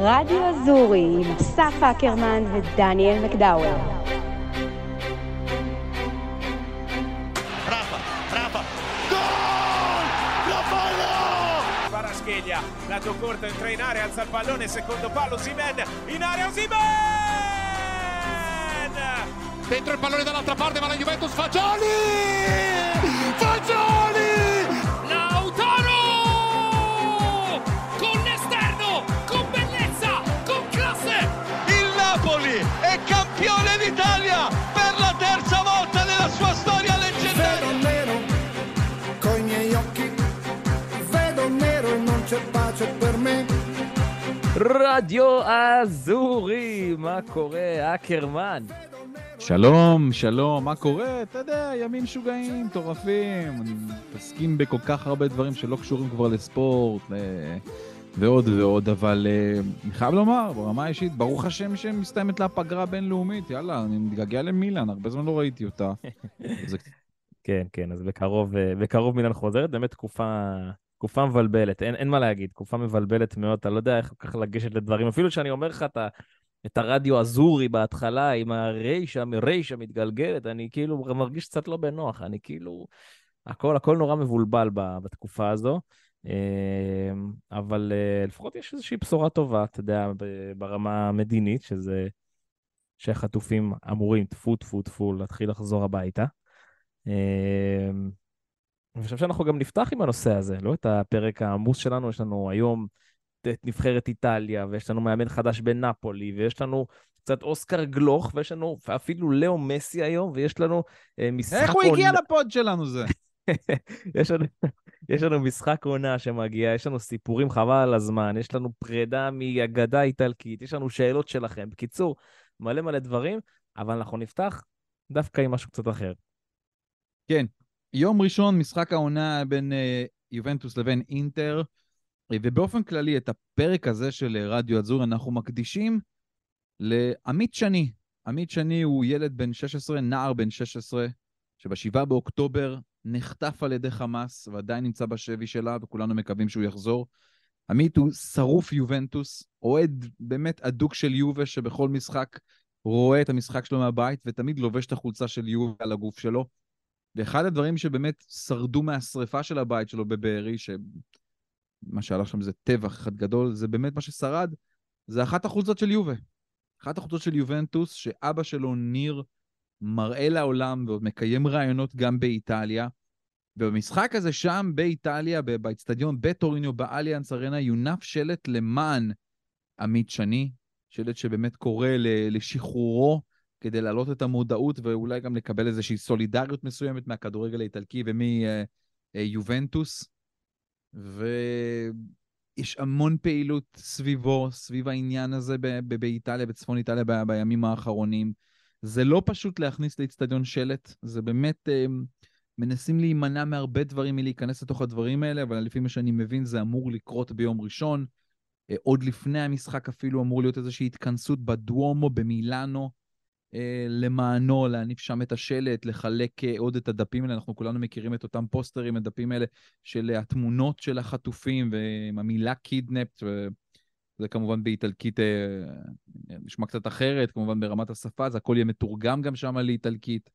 רדיו אזורי עם אסף אקרמן ודניאל מקדאוור. Kvaratskhelia, lato corto entra in area, alza il pallone, secondo palo, Simen, in area Simen! Dentro il pallone dall'altra parte, ma la Juventus Fagioli! Fagioli! רדיו אזורי, מה קורה, אקרמן? שלום, שלום, מה קורה? אתה יודע, ימים משוגעים, מטורפים, מתעסקים בכל כך הרבה דברים שלא קשורים כבר לספורט, ל- ועוד ועוד, אבל אה, אני חייב לומר, ברמה האישית, ברוך השם שמסתיימת לה הפגרה הבינלאומית, יאללה, אני מתגעגע למילאן, הרבה זמן לא ראיתי אותה. זה כן, כן, אז בקרוב, אה, בקרוב מילן חוזרת, באמת תקופה, תקופה מבלבלת, אין, אין מה להגיד, תקופה מבלבלת מאוד, אתה לא יודע איך כל כך לגשת לדברים, אפילו שאני אומר לך את, ה, את הרדיו אזורי בהתחלה, עם הרייש, הרייש המתגלגלת, אני כאילו מרגיש קצת לא בנוח, אני כאילו, הכל, הכל נורא מבולבל בתקופה הזו, אה, אבל אה, לפחות יש איזושהי בשורה טובה, אתה יודע, ברמה המדינית, שזה שהחטופים אמורים, טפו טפו טפו, להתחיל לחזור הביתה. אני חושב שאנחנו גם נפתח עם הנושא הזה, לא את הפרק העמוס שלנו, יש לנו היום את נבחרת איטליה, ויש לנו מאמן חדש בנפולי, ויש לנו קצת אוסקר גלוך, ויש לנו אפילו לאו מסי היום, ויש לנו אה, משחק... איך הוא הגיע עונה- לפוד שלנו זה? יש לנו, יש לנו משחק עונה שמגיע, יש לנו סיפורים חבל על הזמן, יש לנו פרידה מאגדה איטלקית, יש לנו שאלות שלכם. בקיצור, מלא מלא דברים, אבל אנחנו נפתח דווקא עם משהו קצת אחר. כן, יום ראשון, משחק העונה בין אה, יובנטוס לבין אינטר, אה, ובאופן כללי, את הפרק הזה של אה, רדיו אזור אנחנו מקדישים לעמית שני. עמית שני הוא ילד בן 16, נער בן 16, שב-7 באוקטובר נחטף על ידי חמאס ועדיין נמצא בשבי שלה, וכולנו מקווים שהוא יחזור. עמית הוא שרוף יובנטוס, אוהד באמת אדוק של יובה, שבכל משחק רואה את המשחק שלו מהבית, ותמיד לובש את החולצה של יובה על הגוף שלו. ואחד הדברים שבאמת שרדו מהשריפה של הבית שלו בבארי, שמה שהלך שם זה טבח אחד גדול, זה באמת מה ששרד, זה אחת החולצות של יובה. אחת החולצות של יובנטוס, שאבא שלו, ניר, מראה לעולם ועוד מקיים רעיונות גם באיטליה. ובמשחק הזה שם, באיטליה, באצטדיון בטוריניו, באליאנס ארנה, יונף שלט למען עמית שני, שלט שבאמת קורא לשחרורו כדי להעלות את המודעות ואולי גם לקבל איזושהי סולידריות מסוימת מהכדורגל האיטלקי ומיובנטוס. ויש המון פעילות סביבו, סביב העניין הזה באיטליה, בצפון איטליה ב- בימים האחרונים. זה לא פשוט להכניס לאצטדיון שלט, זה באמת, אה, מנסים להימנע מהרבה דברים מלהיכנס לתוך הדברים האלה, אבל לפי מה שאני מבין זה אמור לקרות ביום ראשון. אה, עוד לפני המשחק אפילו אמור להיות איזושהי התכנסות בדואומו במילאנו, אה, למענו, להניף שם את השלט, לחלק אה, עוד את הדפים האלה. אנחנו כולנו מכירים את אותם פוסטרים, הדפים האלה של אה, התמונות של החטופים ועם המילה קידנפט, וזה כמובן באיטלקית אה, נשמע קצת אחרת, כמובן ברמת השפה, זה הכל יהיה מתורגם גם שם לאיטלקית.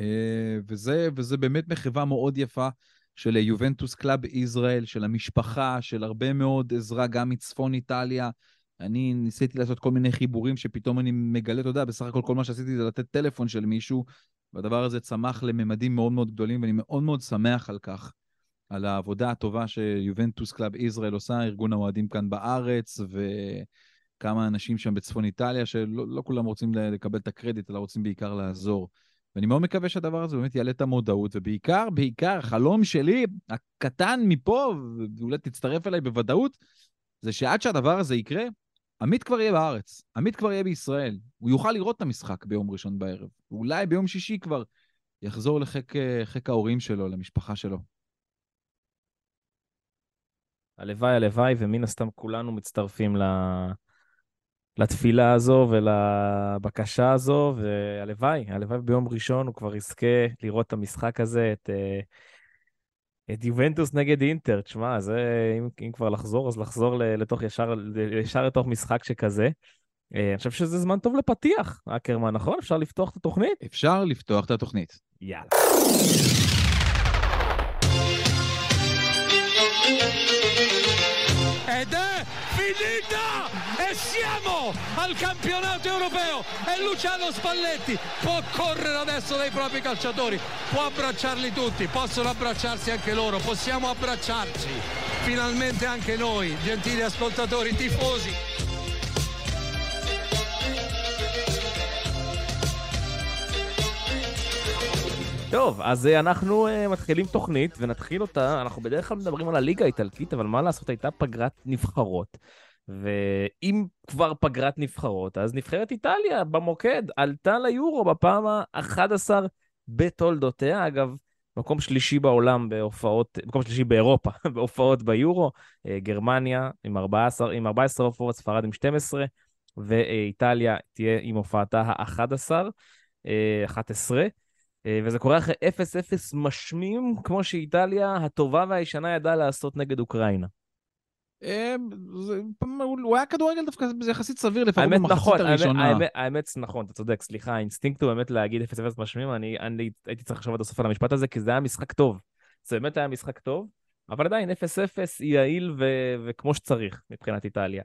אה, וזה, וזה באמת מחווה מאוד יפה של יובנטוס קלאב ישראל, של המשפחה, של הרבה מאוד עזרה גם מצפון איטליה. אני ניסיתי לעשות כל מיני חיבורים שפתאום אני מגלה, אתה יודע, בסך הכל כל מה שעשיתי זה לתת טלפון של מישהו, והדבר הזה צמח לממדים מאוד מאוד גדולים, ואני מאוד מאוד שמח על כך, על העבודה הטובה שיובנטוס קלאב ישראל עושה, ארגון האוהדים כאן בארץ, וכמה אנשים שם בצפון איטליה, שלא לא כולם רוצים לקבל את הקרדיט, אלא רוצים בעיקר לעזור. ואני מאוד מקווה שהדבר הזה באמת יעלה את המודעות, ובעיקר, בעיקר, החלום שלי, הקטן מפה, ואולי תצטרף אליי בוודאות, זה שעד שהדבר הזה יקרה, עמית כבר יהיה בארץ, עמית כבר יהיה בישראל. הוא יוכל לראות את המשחק ביום ראשון בערב. ואולי ביום שישי כבר יחזור לחיק אה, ההורים שלו, למשפחה שלו. הלוואי, הלוואי, ומן הסתם כולנו מצטרפים ל... לתפילה הזו ולבקשה הזו, והלוואי, הלוואי ביום ראשון הוא כבר יזכה לראות את המשחק הזה, את, אה, את יובנטוס נגד אינטר, תשמע, זה, אם, אם כבר לחזור, אז לחזור לתוך ישר, ישר לתוך משחק שכזה. אה, אני חושב שזה זמן טוב לפתיח, אקרמן, נכון? אפשר לפתוח את התוכנית? אפשר לפתוח את התוכנית. יאללה. finita! E siamo al campionato europeo! E Luciano Spalletti può correre adesso dai propri calciatori, può abbracciarli tutti, possono abbracciarsi anche loro, possiamo abbracciarci finalmente anche noi, gentili ascoltatori, tifosi. טוב, אז אה, אנחנו uh, מתחילים תוכנית, ונתחיל אותה, אנחנו בדרך כלל מדברים על הליגה האיטלקית, אבל מה לעשות, הייתה פגרת נבחרות. ואם כבר פגרת נבחרות, אז נבחרת איטליה במוקד עלתה ליורו בפעם ה-11 בתולדותיה. אגב, מקום שלישי בעולם בהופעות, מקום שלישי באירופה בהופעות ביורו, אה, גרמניה עם 14, עם 14 הופעות, ספרד עם 12, ואיטליה תהיה עם הופעתה ה-11, 11. אה, וזה קורה אחרי 0-0 משמים, כמו שאיטליה הטובה והישנה ידעה לעשות נגד אוקראינה. זה- הוא היה כדורגל דווקא זה יחסית סביר, לפחות האמת במחצית נכון, האמת, הראשונה. האמת, האמת נכון, אתה צודק, סליחה, האינסטינקט הוא באמת להגיד 0-0 משעמם, אני, אני הייתי צריך לחשוב עד הסוף על המשפט הזה, כי זה היה משחק טוב. זה באמת היה משחק טוב, אבל עדיין 0-0 יעיל ו- וכמו שצריך מבחינת איטליה.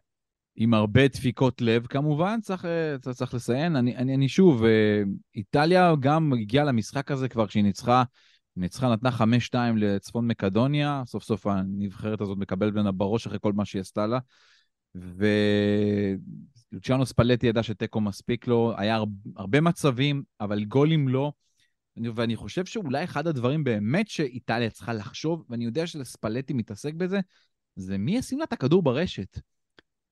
עם הרבה דפיקות לב כמובן, צריך, צריך, צריך לציין. אני, אני, אני שוב, אה, איטליה גם הגיעה למשחק הזה כבר כשהיא ניצחה, ניצחה, נתנה 5-2 לצפון מקדוניה, סוף סוף הנבחרת הזאת מקבלת ממנה בראש אחרי כל מה שהיא עשתה לה. ולוציאנו ספלטי ידע שתיקו מספיק לו, היה הר- הרבה מצבים, אבל גולים לא. אני- ואני חושב שאולי אחד הדברים באמת שאיטליה צריכה לחשוב, ואני יודע שספלטי מתעסק בזה, זה מי ישים לה את הכדור ברשת.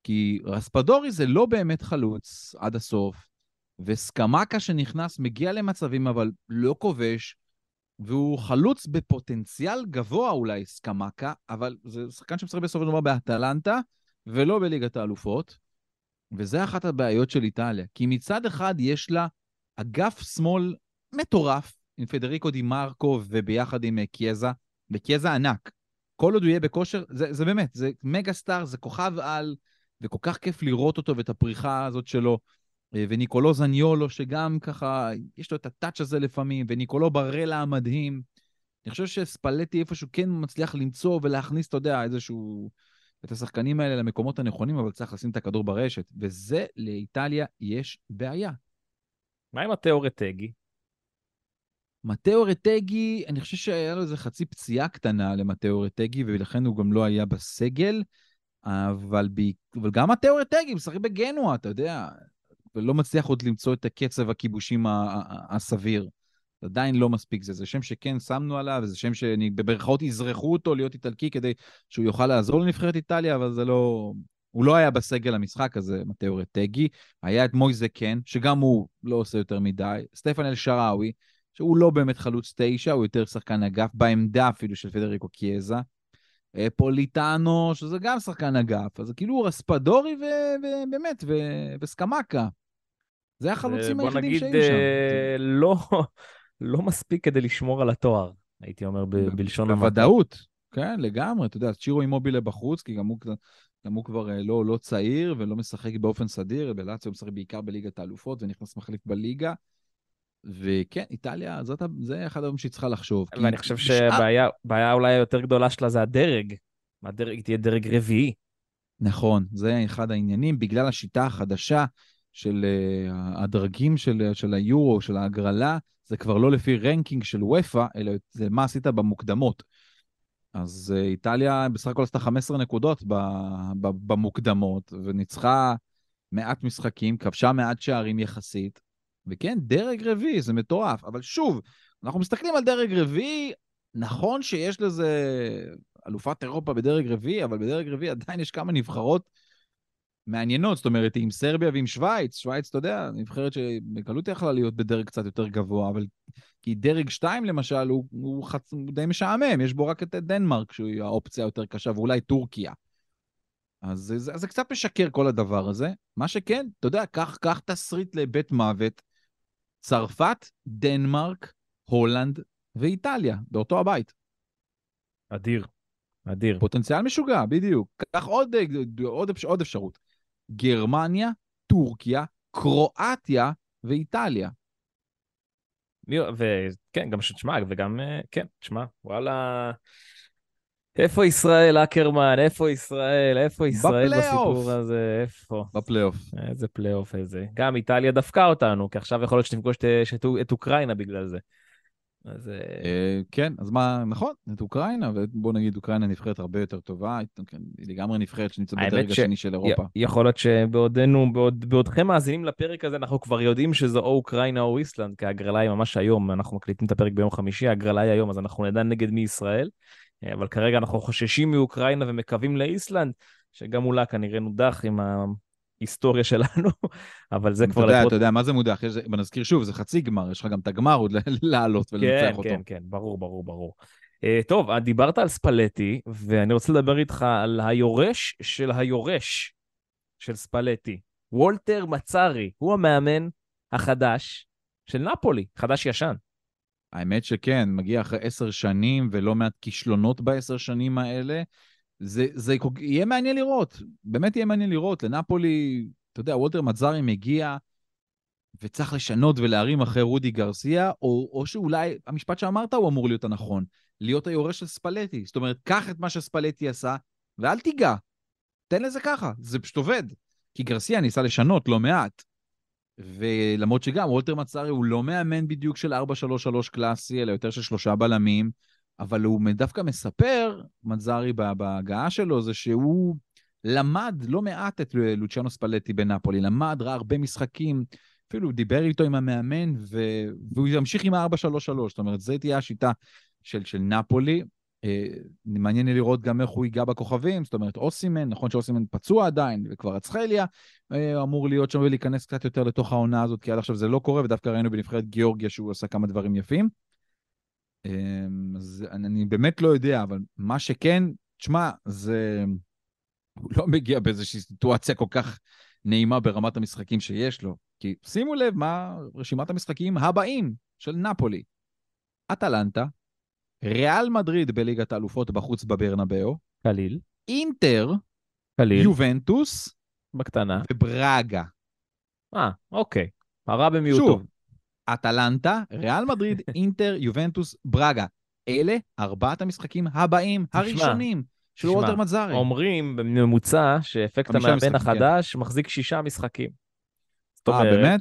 כי רספדורי זה לא באמת חלוץ עד הסוף, וסקמקה שנכנס מגיע למצבים אבל לא כובש, והוא חלוץ בפוטנציאל גבוה אולי, סקמקה, אבל זה שחקן שמשחק בסופו של דבר באטלנטה, ולא בליגת האלופות, וזה אחת הבעיות של איטליה. כי מצד אחד יש לה אגף שמאל מטורף, עם פדריקו די מרקו וביחד עם אה, קיאזה, וקיאזה ענק. כל עוד הוא יהיה בכושר, זה, זה באמת, זה מגה סטאר, זה כוכב על, וכל כך כיף לראות אותו ואת הפריחה הזאת שלו. אה, וניקולו זניולו, שגם ככה, יש לו את הטאץ' הזה לפעמים, וניקולו ברלה המדהים. אני חושב שספלטי איפשהו כן מצליח למצוא ולהכניס, אתה יודע, איזשהו... את השחקנים האלה למקומות הנכונים, אבל צריך לשים את הכדור ברשת. וזה, לאיטליה יש בעיה. מה עם התיאו רטגי? מתאו רטגי, אני חושב שהיה לו איזה חצי פציעה קטנה למתאו רטגי, ולכן הוא גם לא היה בסגל, אבל, ב... אבל גם מתאו רטגי משחק בגנוע, אתה יודע, ולא מצליח עוד למצוא את הקצב הכיבושים הסביר. עדיין לא מספיק זה. זה שם שכן שמנו עליו, זה שם שבמרכאות יזרחו אותו להיות איטלקי כדי שהוא יוכל לעזור לנבחרת איטליה, אבל זה לא... הוא לא היה בסגל המשחק הזה, מתאו רטגי. היה את מויזה קן, שגם הוא לא עושה יותר מדי. סטפן אל-שראוי, שהוא לא באמת חלוץ תשע, הוא יותר שחקן אגף, בעמדה אפילו של פדריקו קיאזה. אה, פוליטאנו, שזה גם שחקן אגף, אז זה כאילו רספדורי ובאמת, וסקמקה. זה החלוצים בוא היחידים נגיד, שהיו שם. אה, לא, לא מספיק כדי לשמור על התואר, הייתי אומר ב- בלשון המעטה. בוודאות, כן, לגמרי. אתה יודע, צ'ירו אימובילה בחוץ, כי גם הוא, גם הוא כבר אה, לא, לא צעיר ולא משחק באופן סדיר, בלאציו הוא משחק בעיקר בליגת האלופות ונכנס מחליף בליגה. וכן, איטליה, זאת, זה אחד הדברים שהיא צריכה לחשוב. ואני חושב בשאר- שהבעיה הבעיה אולי היותר גדולה שלה זה הדרג. הדרג תהיה דרג רביעי. נכון, זה אחד העניינים, בגלל השיטה החדשה של uh, הדרגים של, של היורו, של ההגרלה, זה כבר לא לפי ranking של אופ"א, אלא זה מה עשית במוקדמות. אז uh, איטליה בסך הכל עשתה 15 נקודות ב, ב, במוקדמות, וניצחה מעט משחקים, כבשה מעט שערים יחסית, וכן, דרג רביעי, זה מטורף. אבל שוב, אנחנו מסתכלים על דרג רביעי, נכון שיש לזה אלופת אירופה בדרג רביעי, אבל בדרג רביעי עדיין יש כמה נבחרות מעניינות, זאת אומרת, עם סרביה ועם שווייץ, שווייץ, אתה יודע, נבחרת שבקלות יכלה להיות בדרג קצת יותר גבוה, אבל כי דרג 2 למשל הוא, הוא, חצ... הוא די משעמם, יש בו רק את דנמרק שהיא האופציה היותר קשה, ואולי טורקיה. אז זה, זה, זה קצת משקר כל הדבר הזה. מה שכן, אתה יודע, קח, קח תסריט לבית מוות, צרפת, דנמרק, הולנד ואיטליה, באותו הבית. אדיר, אדיר. פוטנציאל משוגע, בדיוק. קח עוד, עוד, עוד אפשרות. גרמניה, טורקיה, קרואטיה ואיטליה. וכן, גם שתשמע, וגם, אה, כן, תשמע, וואלה, איפה ישראל, אקרמן? איפה ישראל? איפה ישראל. בסיפור הזה? איפה? בפלייאוף. איזה פלייאוף איזה. גם איטליה דפקה אותנו, כי עכשיו יכול להיות שתפגוש את, אוקראינה בגלל זה. אז אה, אה, כן, אז מה, נכון, את אוקראינה, ובוא נגיד אוקראינה נבחרת הרבה יותר טובה, כן, היא לגמרי נבחרת שנמצאת בדרג ש- השני של אירופה. יכול להיות שבעודנו, בעוד, בעודכם מאזינים לפרק הזה, אנחנו כבר יודעים שזו או אוקראינה או איסלנד, כי ההגרלה היא ממש היום, אנחנו מקליטים את הפרק ביום חמישי, ההגרלה היא היום, אז אנחנו נדע נגד מי ישראל. אה, אבל כרגע אנחנו חוששים מאוקראינה ומקווים לאיסלנד, שגם מולה כנראה נודח עם ההיסטוריה שלנו, אבל זה אתה כבר יודע, לפוד- אתה יודע, מה זה מודח? יש- נזכיר שוב, זה חצי גמר, יש לך גם את הגמר עוד לעלות כן, ולנצח אותו. כן, כן, ברור, ברור, ברור. Uh, טוב, אה, דיברת על ספלטי, ואני רוצה לדבר איתך על היורש של היורש של ספלטי. וולטר מצרי, הוא המאמן החדש של נפולי, חדש-ישן. האמת שכן, מגיע אחרי עשר שנים ולא מעט כישלונות בעשר שנים האלה. זה, זה יהיה מעניין לראות, באמת יהיה מעניין לראות. לנפולי, אתה יודע, וולטר מצרי מגיע וצריך לשנות ולהרים אחרי רודי גרסיה, או, או שאולי המשפט שאמרת הוא אמור להיות הנכון, להיות היורש של ספלטי. זאת אומרת, קח את מה שספלטי עשה ואל תיגע. תן לזה ככה, זה פשוט עובד. כי גרסיה ניסה לשנות לא מעט. ולמרות שגם וולטר מצרי הוא לא מאמן בדיוק של 4-3-3 קלאסי, אלא יותר של שלושה בלמים, אבל הוא דווקא מספר, מצרי ב- בהגעה שלו, זה שהוא למד לא מעט את לוציאנו ספלטי בנפולי, למד, ראה הרבה משחקים, אפילו דיבר איתו עם המאמן, ו... והוא ימשיך עם ה-4-3-3, זאת אומרת, זו תהיה השיטה של, של נפולי. אה, מעניין לי לראות גם איך הוא ייגע בכוכבים, זאת אומרת, אוסימן, נכון שאוסימן פצוע עדיין, וכבר אצחליה, אה, אמור להיות שם ולהיכנס קצת יותר לתוך העונה הזאת, כי עד עכשיו זה לא קורה, ודווקא ראינו בנבחרת גיאורגיה שהוא עשה כמה דברים יפים. אה, אז אני, באמת לא יודע, אבל מה שכן, תשמע, זה... הוא לא מגיע באיזושהי סיטואציה כל כך נעימה ברמת המשחקים שיש לו. כי שימו לב מה רשימת המשחקים הבאים של נפולי. אטלנטה, ריאל מדריד בליגת האלופות בחוץ בברנבאו, קליל, אינטר, קליל, יובנטוס בקטנה. וברגה. אה, אוקיי. הרע במיעוטו. שוב, אטלנטה, ריאל מדריד, אינטר, יובנטוס, ברגה. אלה ארבעת המשחקים הבאים, הראשונים של וולטר מצרי. אומרים בממוצע שאפקט המאמן משחקים, החדש מחזיק שישה משחקים. זאת אה, באמת?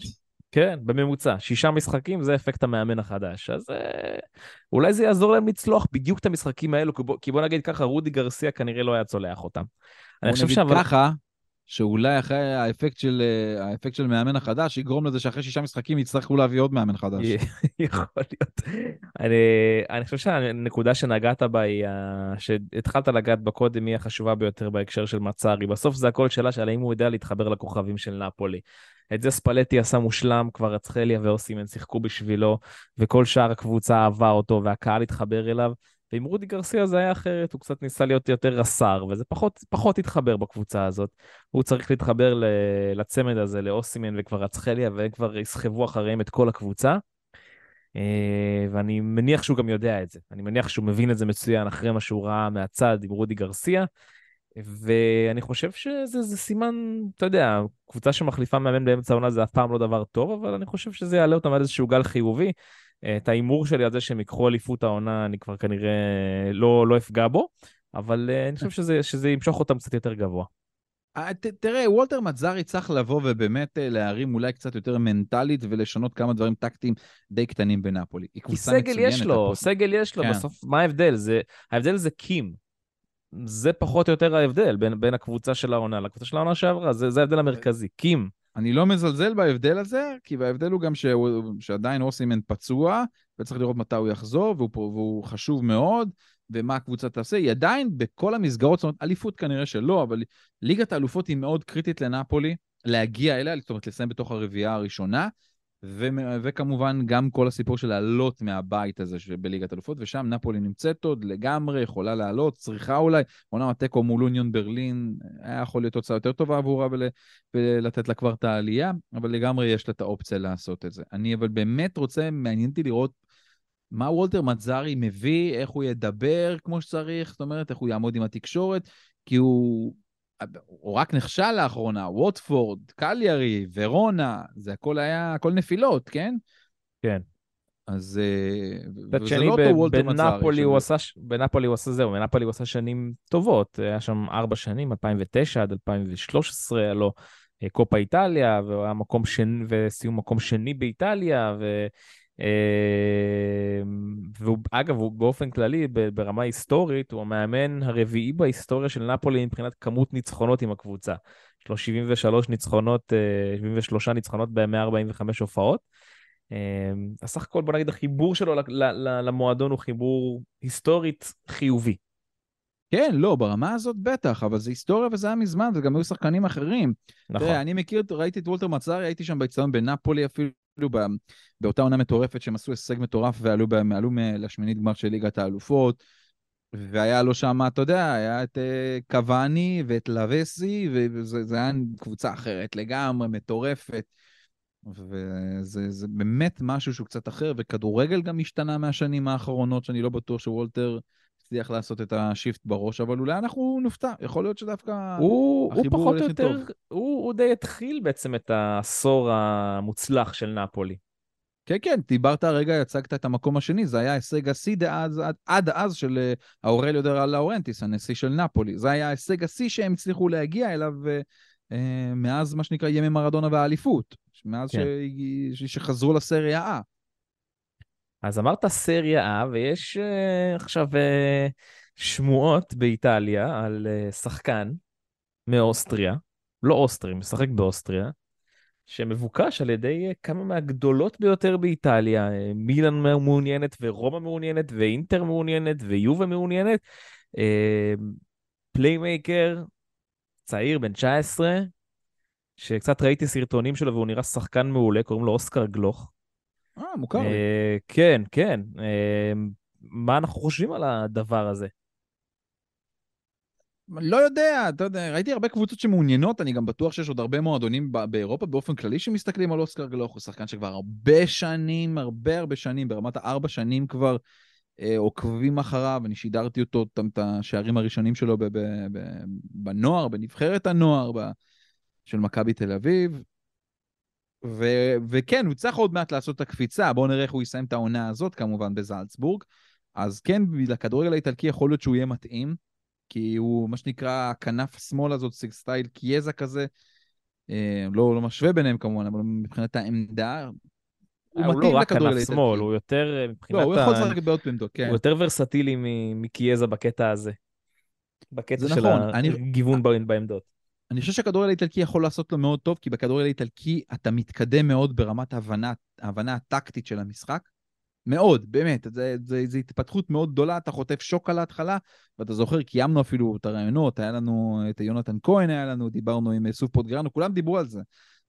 כן, בממוצע. שישה משחקים זה אפקט המאמן החדש. אז אה, אולי זה יעזור להם לצלוח בדיוק את המשחקים האלו, כי בוא, כי בוא נגיד ככה, רודי גרסיה כנראה לא היה צולח אותם. אני חושב שאבל... ככה, שאולי אחרי האפקט של, אה, האפקט של מאמן החדש יגרום לזה שאחרי שישה משחקים יצטרכו להביא עוד מאמן חדש. יכול להיות. אני, אני חושב שהנקודה שנגעת בה היא, שהתחלת לגעת בה קודם, היא החשובה ביותר בהקשר של מצרי. בסוף זה הכל שאלה של האם הוא יודע להתחבר לכוכבים של נפולי. את זה ספלטי עשה מושלם, כבר רצחליה ואוסימן שיחקו בשבילו, וכל שאר הקבוצה אהבה אותו, והקהל התחבר אליו. ועם רודי גרסיה זה היה אחרת, הוא קצת ניסה להיות יותר רס"ר, וזה פחות, פחות התחבר בקבוצה הזאת. הוא צריך להתחבר לצמד הזה, לאוסימן וכבר רצחליה, והם כבר יסחבו אחריהם את כל הקבוצה. אה, ואני מניח שהוא גם יודע את זה. אני מניח שהוא מבין את זה מצוין אחרי מה שהוא ראה מהצד עם רודי גרסיה. ואני חושב שזה זה סימן, אתה יודע, קבוצה שמחליפה מאמן באמצע העונה זה אף פעם לא דבר טוב, אבל אני חושב שזה יעלה אותם על איזשהו גל חיובי. אה, את ההימור שלי על זה שהם ייקחו אליפות העונה, אני כבר כנראה לא, לא אפגע בו, אבל אה, אני חושב שזה, שזה ימשוך אותם קצת יותר גבוה. אה, ת- תראה, וולטר מצרי צריך לבוא ובאמת אה, להרים אולי קצת יותר מנטלית ולשנות כמה דברים טקטיים די קטנים בנפולי. היא כי סגל יש לו, הפועל. סגל יש לו, כן. בסוף מה ההבדל? זה, ההבדל זה קים. זה פחות או יותר ההבדל בין, בין הקבוצה של העונה לקבוצה של העונה שעברה, זה, זה ההבדל המרכזי, קים. אני לא מזלזל בהבדל הזה, כי ההבדל הוא גם שהוא, שעדיין אוסימן פצוע, וצריך לראות מתי הוא יחזור, והוא, פה- והוא חשוב מאוד, ומה הקבוצה תעשה. היא עדיין בכל המסגרות, זאת אומרת, אליפות כנראה שלא, אבל ליגת האלופות היא מאוד קריטית לנפולי, להגיע אליה, זאת אומרת, לסיים בתוך הרביעייה הראשונה, ו- וכמובן גם כל הסיפור של לעלות מהבית הזה בליגת האלופות, ושם נפולי נמצאת עוד לגמרי, יכולה לעלות, צריכה אולי, אומנם התיקו מול אוניון ברלין היה יכול להיות תוצאה יותר טובה עבורה ול, ולתת לה כבר את העלייה, אבל לגמרי יש לה את האופציה לעשות את זה. אני אבל באמת רוצה, מעניין אותי לראות מה וולטר מצזרי מביא, איך הוא ידבר כמו שצריך, זאת אומרת, איך הוא יעמוד עם התקשורת, כי הוא, הוא רק נכשל לאחרונה, ווטפורד, קליארי, ורונה, זה הכל היה, הכל נפילות, כן? כן. אז... אה, וזה שני, לא ב- אותו וולטר ש- בנפולי הוא עשה זהו, בנפולי הוא עשה שנים טובות, היה שם ארבע שנים, 2009 עד 2013, היה לו אה, קופה איטליה, והוא היה מקום שני, וסיום מקום שני באיטליה, ו... אה, והוא, אגב, הוא באופן כללי, ברמה היסטורית, הוא המאמן הרביעי בהיסטוריה של נפולי מבחינת כמות ניצחונות עם הקבוצה. יש לו 73 ניצחונות, אה, 73 ניצחונות ב-145 הופעות. אה, אז סך הכל, בוא נגיד, החיבור שלו למועדון הוא חיבור היסטורית חיובי. כן, לא, ברמה הזאת בטח, אבל זה היסטוריה וזה היה מזמן, וגם היו שחקנים אחרים. נכון. תראה, אני מכיר, ראיתי את וולטר מצרי, הייתי שם באצטדיון בנפולי אפילו, ב, באותה עונה מטורפת שהם עשו הישג מטורף ועלו עלו לשמינית גמר של ליגת האלופות, והיה לו שם, אתה יודע, היה את uh, קוואני ואת לבסי, וזה זה היה קבוצה אחרת לגמרי, מטורפת. וזה זה באמת משהו שהוא קצת אחר, וכדורגל גם השתנה מהשנים האחרונות, שאני לא בטוח שוולטר הצליח לעשות את השיפט בראש, אבל אולי אנחנו נופתע, יכול להיות שדווקא... הוא, הוא החיבור פחות או הולך יותר, טוב. הוא, הוא די התחיל בעצם את העשור המוצלח של נפולי. כן, כן, דיברת הרגע, הצגת את המקום השני, זה היה הישג השיא דאז, עד, עד אז של אה, האורליו דה לאורנטיס, הנשיא של נפולי. זה היה הישג השיא שהם הצליחו להגיע אליו אה, אה, מאז מה שנקרא ימי מרדונה והאליפות. מאז כן. ש... שחזרו לסריה A. אז אמרת סריה A, ויש uh, עכשיו uh, שמועות באיטליה על uh, שחקן מאוסטריה, לא אוסטרי, משחק באוסטריה, שמבוקש על ידי כמה מהגדולות ביותר באיטליה. מילאן מעוניינת, ורומא מעוניינת, ואינטר מעוניינת, ויובה מעוניינת. playmaker, צעיר, בן 19, שקצת ראיתי סרטונים שלו והוא נראה שחקן מעולה, קוראים לו אוסקר גלוך. אה, מוכר לי. אה, כן, כן. אה, מה אנחנו חושבים על הדבר הזה? לא יודע, אתה יודע, ראיתי הרבה קבוצות שמעוניינות, אני גם בטוח שיש עוד הרבה מועדונים באירופה באופן כללי שמסתכלים על אוסקר גלוך, הוא שחקן שכבר הרבה שנים, הרבה הרבה שנים, ברמת הארבע שנים כבר אה, עוקבים אחריו, אני שידרתי אותו, את את השערים הראשונים שלו ב- ב- ב- בנוער, בנבחרת הנוער ב- של מכבי תל אביב. ו- וכן, הוא צריך עוד מעט לעשות את הקפיצה, בואו נראה איך הוא יסיים את העונה הזאת, כמובן בזלצבורג. אז כן, לכדורגל האיטלקי יכול להיות שהוא יהיה מתאים. כי הוא, מה שנקרא, הכנף השמאל הזאת, סטייל קיאזה כזה. אה, לא, לא משווה ביניהם כמובן, אבל מבחינת העמדה, הוא הוא לא רק כנף. שמאל, הוא יותר אה, מבחינת לא, הוא יכול לשחק בעוד עמדות, כן. הוא יותר ורסטילי מקיאזה בקטע הזה. בקטע של נכון, הגיוון בעמדות. אני חושב שהכדורגל האיטלקי יכול לעשות לו מאוד טוב, כי בכדורגל האיטלקי אתה מתקדם מאוד ברמת ההבנה, ההבנה הטקטית של המשחק. מאוד, באמת. זה התפתחות מאוד גדולה, אתה חוטף שוק על ההתחלה, ואתה זוכר, קיימנו אפילו את הרעיונות, היה לנו את יונתן כהן, היה לנו, דיברנו עם סוף פוטגרנו, כולם דיברו על זה.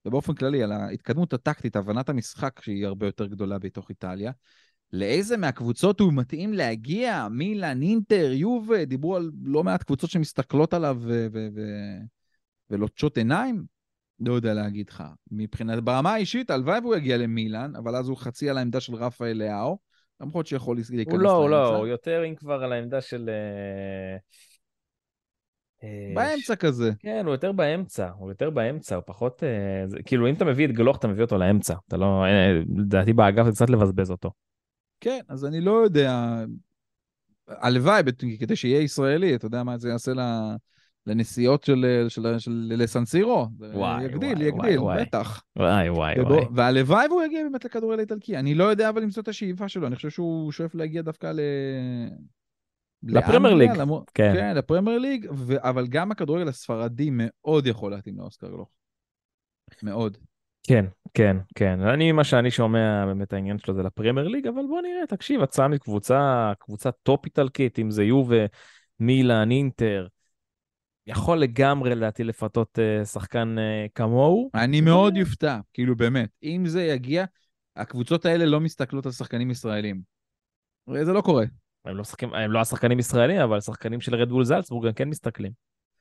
ובאופן כללי, על ההתקדמות הטקטית, הבנת המשחק שהיא הרבה יותר גדולה בתוך איטליה. לאיזה מהקבוצות הוא מתאים להגיע? מילאן, אינטר, יובה, דיברו על לא מעט קבוצות שמסתכלות עליו ו- ו- ו- ולוטשות עיניים. לא יודע להגיד לך. מבחינת, ברמה האישית, הלוואי והוא יגיע למילאן, אבל אז הוא חצי על העמדה של רפאל לאהו, למרות שיכול להיכנס. הוא לא, הוא לא, הוא יותר אם כבר על העמדה של... אה, אה, באמצע כזה. כן, הוא יותר באמצע, הוא יותר באמצע, הוא פחות... אה, זה, כאילו, אם אתה מביא את גלוך, אתה מביא אותו לאמצע. אתה לא... לדעתי באגף זה קצת לבזבז אותו. כן, אז אני לא יודע. הלוואי, כדי שיהיה ישראלי, אתה יודע מה זה יעשה ל- לנסיעות של, של, של, לסן סירו? זה וואי, יגדיל, וואי, יגדיל, וואי. בטח. וואי, וואי, ובוא- וואי. והלוואי והוא יגיע באמת לכדורגל האיטלקי. אני לא יודע אבל אם זאת השאיפה שלו, אני חושב שהוא שואף להגיע דווקא ל... לפרמייר ליג, למרות- כן. כן, לפרמייר ליג, ו... אבל גם הכדורגל הספרדי מאוד יכול להתאים לאוסקר גלוך. מאוד. כן, כן, כן. אני, מה שאני שומע, באמת העניין שלו זה לפרמייר ליג, אבל בוא נראה, תקשיב, הצעה מקבוצה, קבוצה top איטלקית, אם זה יובה, מילאן, אינטר, יכול לגמרי לדעתי לפתות אה, שחקן אה, כמוהו. אני מאוד יופתע, כאילו באמת, אם זה יגיע, הקבוצות האלה לא מסתכלות על שחקנים ישראלים. זה לא קורה. הם לא, שחקים, הם לא השחקנים ישראלים, אבל שחקנים של רדבול זלצבורג גם כן מסתכלים.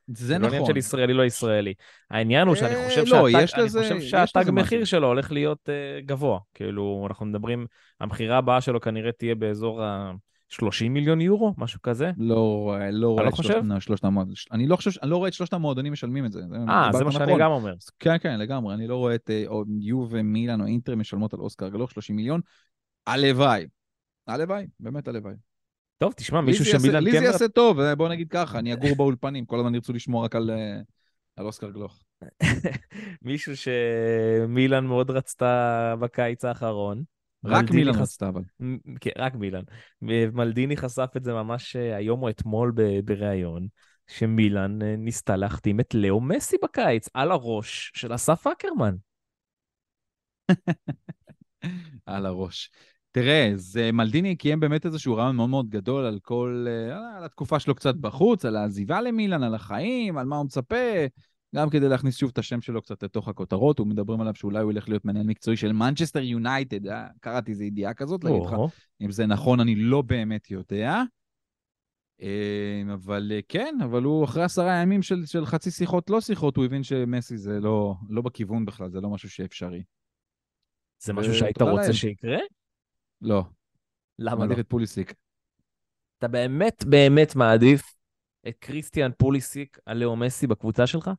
זה זה לא עניין נכון. של ישראלי לא ישראלי. העניין הוא שאני אה, חושב לא, שהתג- לזה- חושב שהתג מחיר משהו. שלו הולך להיות אה, גבוה. כאילו, אנחנו מדברים, המכירה הבאה שלו כנראה תהיה באזור ה-30 מיליון יורו, משהו כזה. לא לא רואה לא את שלושת- חושב? לא, שלושת המועדונים. אני לא חושב, אני לא רואה את שלושת המועדונים משלמים את זה. אה, זה מה שאני נכון. גם אומר. כן, כן, לגמרי. אני לא רואה את אה, או יו ומילאן או אינטר משלמות על אוסקר גלוך 30 מיליון. הלוואי. הלוואי, באמת הלוואי. טוב, תשמע, מישהו שמילן לי כן... זה יעשה טוב, אה, בוא נגיד ככה, אני אגור באולפנים, כל הזמן ירצו לשמור רק על אה, על אוסקר גלוך. מישהו שמילן מאוד רצתה בקיץ האחרון. רק מילאן חש- רצתה אבל. כן, רק מילן. מלדיני חשף את זה ממש אה, היום או אתמול בריאיון, שמילן אה, ניסתה להחתים את לאו מסי בקיץ, על הראש של אסף אקרמן. על הראש. תראה, זה מלדיני קיים באמת איזשהו רעיון מאוד מאוד גדול על כל, אה, על התקופה שלו קצת בחוץ, על העזיבה למילאן, על החיים, על מה הוא מצפה, גם כדי להכניס שוב את השם שלו קצת לתוך הכותרות, ומדברים עליו שאולי הוא ילך להיות מנהל מקצועי של מנצ'סטר יונייטד, אה? קראתי איזו ידיעה כזאת, להגיד לך, אם זה נכון, אני לא באמת יודע. אה, אבל אה, כן, אבל הוא אחרי עשרה ימים של, של חצי שיחות, לא שיחות, הוא הבין שמסי זה לא, לא בכיוון בכלל, זה לא משהו שאפשרי. זה משהו ו- שהיית רוצה לאל. שיקרה? לא, למה לא? מעדיף את פוליסיק. אתה באמת באמת מעדיף את קריסטיאן פוליסיק על לאו מסי בקבוצה שלך?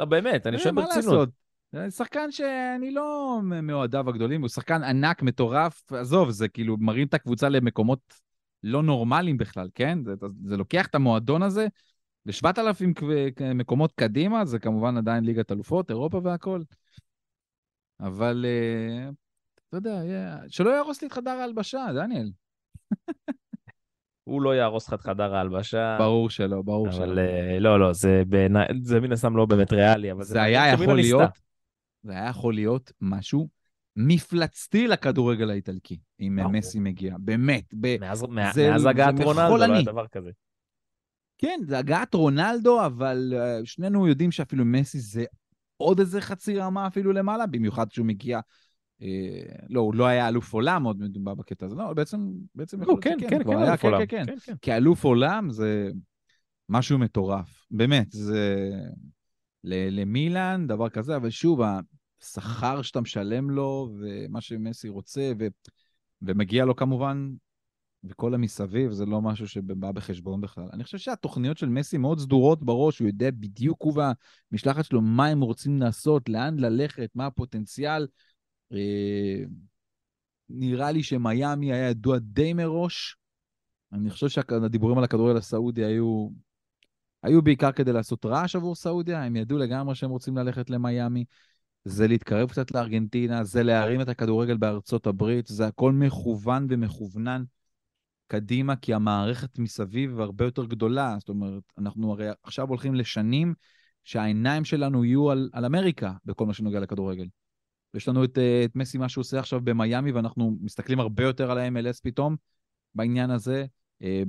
לא, באמת, אני אה, שואל ברצינות. זה שחקן שאני לא מאוהדיו הגדולים, הוא שחקן ענק, מטורף, עזוב, זה כאילו מרים את הקבוצה למקומות לא נורמליים בכלל, כן? זה, זה לוקח את המועדון הזה ל-7,000 מקומות קדימה, זה כמובן עדיין ליגת אלופות, אירופה והכל. אבל, אה, אתה יודע, יהיה- שלא יהרוס לי את חדר ההלבשה, דניאל. הוא לא יהרוס לך את חדר ההלבשה. ברור שלא, ברור שלא. אבל אה, לא, לא, זה בעיניי, זה מן הסתם לא באמת ריאלי, אבל זה היה מעניין שמילן יכול. להיות, זה היה יכול להיות משהו מפלצתי לכדורגל האיטלקי, אם ברור. מסי מגיע. באמת, ב... מאז, זה- מאז זה הגעת רונלדו, לא היה. דבר כזה. כן, זה הגעת רונלדו, אבל uh, שנינו יודעים שאפילו מסי זה עוד איזה חצי רמה אפילו למעלה, במיוחד כשהוא מגיע... אה, לא, הוא לא היה אלוף עולם עוד מדובר בקטע הזה, לא, בעצם, בעצם יכול לא, להיות כן, שכן, כן, כן, אלוף כן, עולם. כן, כן. כן, כן. כאלוף עולם זה משהו מטורף. באמת, זה ל- למילאן, דבר כזה, אבל שוב, השכר שאתה משלם לו, ומה שמסי רוצה, ו... ומגיע לו כמובן, וכל המסביב, זה לא משהו שבא בחשבון בכלל. אני חושב שהתוכניות של מסי מאוד סדורות בראש, הוא יודע בדיוק הוא והמשלחת שלו, מה הם רוצים לעשות, לאן ללכת, מה הפוטנציאל. אה, נראה לי שמיאמי היה ידוע די מראש. אני חושב שהדיבורים על הכדורגל הסעודי היו, היו בעיקר כדי לעשות רעש עבור סעודיה, הם ידעו לגמרי שהם רוצים ללכת למיאמי. זה להתקרב קצת לארגנטינה, זה להרים את הכדורגל בארצות הברית, זה הכל מכוון ומכוונן קדימה, כי המערכת מסביב הרבה יותר גדולה. זאת אומרת, אנחנו הרי עכשיו הולכים לשנים שהעיניים שלנו יהיו על, על אמריקה בכל מה שנוגע לכדורגל. יש לנו את, אה, את מסי, מה שהוא עושה עכשיו במיאמי, ואנחנו מסתכלים הרבה יותר על ה-MLS פתאום בעניין הזה. אה,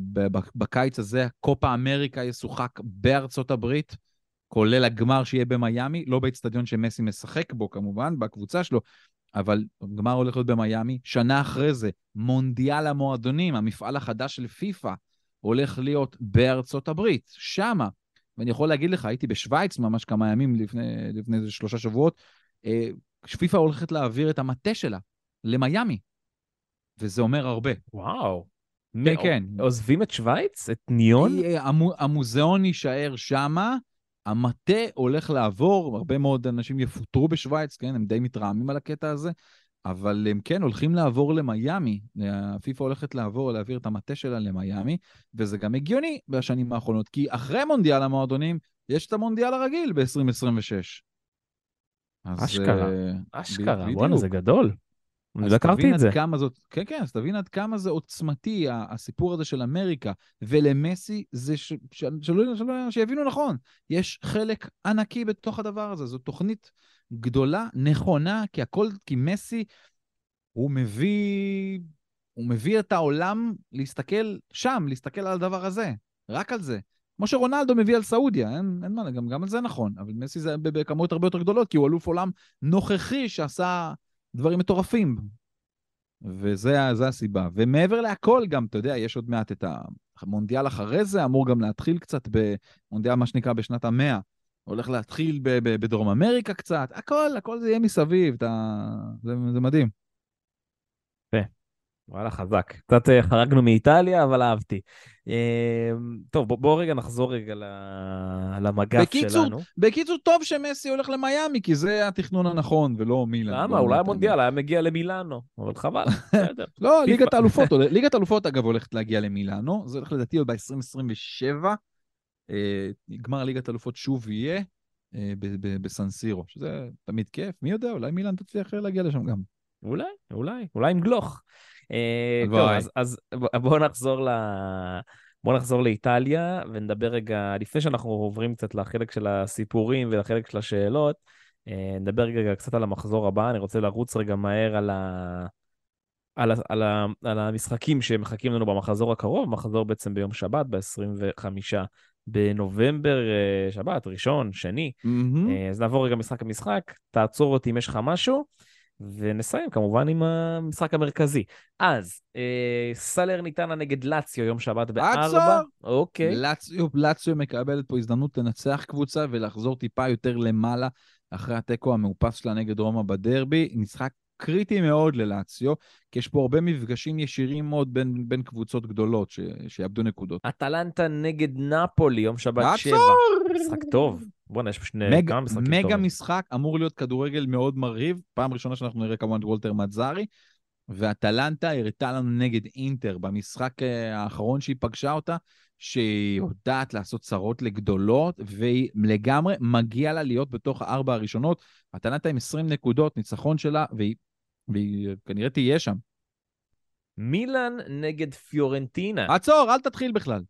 בקיץ הזה, קופה אמריקה ישוחק בארצות הברית, כולל הגמר שיהיה במיאמי, לא באצטדיון שמסי משחק בו כמובן, בקבוצה שלו, אבל הגמר הולך להיות במיאמי. שנה אחרי זה, מונדיאל המועדונים, המפעל החדש של פיפא, הולך להיות בארצות הברית, שמה. ואני יכול להגיד לך, הייתי בשוויץ ממש כמה ימים לפני, לפני שלושה שבועות, אה, פיפ"א הולכת להעביר את המטה שלה למיאמי, וזה אומר הרבה. וואו. כן, כן. עוזבים את שווייץ? את ניון? אה, המו, המוזיאון יישאר שמה, המטה הולך לעבור, הרבה מאוד אנשים יפוטרו בשוויץ, כן, הם די מתרעמים על הקטע הזה, אבל הם כן הולכים לעבור למיאמי. הפיפ"א הולכת לעבור, להעביר את המטה שלה למיאמי, וזה גם הגיוני בשנים האחרונות, כי אחרי מונדיאל המועדונים, יש את המונדיאל הרגיל ב-2026. אשכרה, אה, אשכרה. בואנה, זה גדול. אני לא הכרתי את זה. כמה זאת, כן, כן, אז תבין עד כמה זה עוצמתי, הסיפור הזה של אמריקה. ולמסי, זה ש... ש... שלא, שלא, שיבינו נכון, יש חלק ענקי בתוך הדבר הזה. זו תוכנית גדולה, נכונה, כי הכל, כי מסי, הוא מביא, הוא מביא את העולם להסתכל שם, להסתכל על הדבר הזה, רק על זה. כמו שרונלדו מביא על סעודיה, אין, אין מה, גם, גם על זה נכון, אבל מסי זה בכמויות הרבה יותר גדולות, כי הוא אלוף עולם נוכחי שעשה דברים מטורפים. וזה הסיבה. ומעבר להכל גם, אתה יודע, יש עוד מעט את, ה, מונדיאל אחרי זה אמור גם להתחיל קצת במונדיאל, מה שנקרא, בשנת המאה. הולך להתחיל בדרום אמריקה קצת, הכל, הכל זה יהיה מסביב, אתה... זה, זה מדהים. וואלה, חזק. קצת אה, חרגנו מאיטליה, אבל אהבתי. אה, טוב, בוא, בוא רגע נחזור רגע למגף בקיצור, שלנו. בקיצור, טוב שמסי הולך למיאמי, כי זה התכנון הנכון, ולא מילאן. למה? לא אולי. המונדיאל היה מגיע למילאנו, אבל חבל, בסדר. לא, פיפ"א. ליגת האלופות, ליגת האלופות אגב הולכת להגיע למילאנו, זה הולך לדעתי עוד ב-2027. אה, גמר ליגת האלופות שוב יהיה אה, בסנסירו, שזה תמיד כיף, מי יודע, אולי מילאן תצליח להגיע לשם גם. אולי, אולי, אולי עם גלוך. אה, טוב. אז, אז בואו נחזור ל... בואו נחזור לאיטליה ונדבר רגע, לפני שאנחנו עוברים קצת לחלק של הסיפורים ולחלק של השאלות, אה, נדבר רגע קצת על המחזור הבא, אני רוצה לרוץ רגע מהר על, ה... על, ה... על, ה... על המשחקים שמחכים לנו במחזור הקרוב, מחזור בעצם ביום שבת, ב-25 בנובמבר, אה, שבת, ראשון, שני. אה, אז נעבור רגע משחק למשחק, תעצור אותי אם יש לך משהו, ונסיים כמובן עם המשחק המרכזי. אז, אה, סלרניטנה נגד לאציו, יום שבת בארבע. עצור! אוקיי. לאציו, לאציו מקבלת פה הזדמנות לנצח קבוצה ולחזור טיפה יותר למעלה אחרי התיקו המאופס שלה נגד רומא בדרבי. משחק קריטי מאוד ללאציו, כי יש פה הרבה מפגשים ישירים מאוד בין, בין קבוצות גדולות ש, שיאבדו נקודות. אטלנטה נגד נפולי, יום שבת שבע. עצור! משחק טוב. בוא'נה, יש שני, מג, כמה משחקים מגה טובים. משחק, אמור להיות כדורגל מאוד מרהיב. פעם ראשונה שאנחנו נראה כמובן את וולטר מצזרי, ואטלנטה הראתה לנו נגד אינטר במשחק אה, האחרון שהיא פגשה אותה, שהיא יודעת לעשות צרות לגדולות, והיא לגמרי מגיע לה להיות בתוך הארבע הראשונות. אטלנטה עם 20 נקודות, ניצחון שלה, והיא, והיא כנראה תהיה שם. מילאן נגד פיורנטינה. עצור, אל תתחיל בכלל.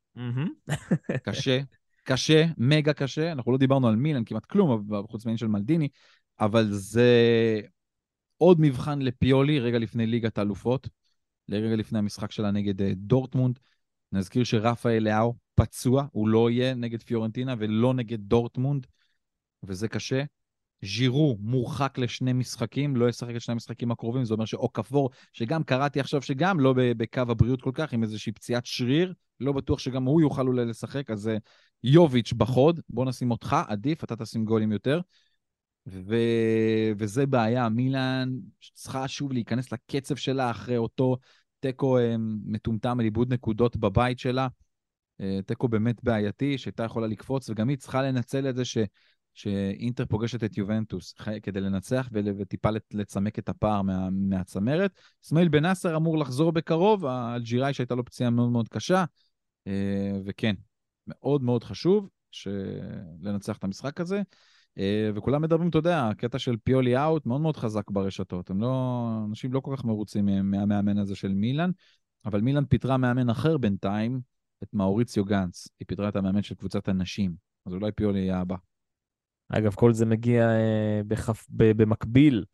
קשה, קשה, מגה קשה. אנחנו לא דיברנו על מילן כמעט כלום, חוץ מעניין של מלדיני, אבל זה עוד מבחן לפיולי רגע לפני ליגת האלופות, לרגע לפני המשחק שלה נגד אה, דורטמונד. נזכיר שרפאל לאהו פצוע, הוא לא יהיה נגד פיורנטינה ולא נגד דורטמונד, וזה קשה. ז'ירו מורחק לשני משחקים, לא ישחק את שני המשחקים הקרובים, זה אומר שאוקפור, שגם קראתי עכשיו שגם לא בקו הבריאות כל כך, עם איזושהי פציעת שריר, לא בטוח שגם הוא יוכל אולי לשחק, אז אה, יוביץ' בחוד, בוא נשים אותך, עדיף, אתה תשים גולים יותר. ו... וזה בעיה, מילאן צריכה שוב להיכנס לקצב שלה אחרי אותו תיקו אה, מטומטם על איבוד נקודות בבית שלה. אה, תיקו באמת בעייתי, שהייתה יכולה לקפוץ, וגם היא צריכה לנצל את זה ש... שאינטר פוגשת את יובנטוס כדי לנצח ול- וטיפה לצמק את הפער מה... מהצמרת. אסמאעיל בן נאסר אמור לחזור בקרוב, האלג'יראי שהייתה לו פציעה מאוד מאוד קשה, אה, וכן, מאוד מאוד חשוב. לנצח את המשחק הזה. אה, וכולם מדברים, אתה יודע, הקטע של פיולי אאוט מאוד מאוד חזק ברשתות. הם לא, אנשים לא כל כך מרוצים מה- מהמאמן הזה של מילאן, אבל מילאן פיטרה מאמן אחר בינתיים, את מאוריציו גנץ. היא פיטרה את המאמן של קבוצת הנשים, אז אולי פיולי יהיה הבא. אגב, כל זה מגיע אה, בחפ... במקביל.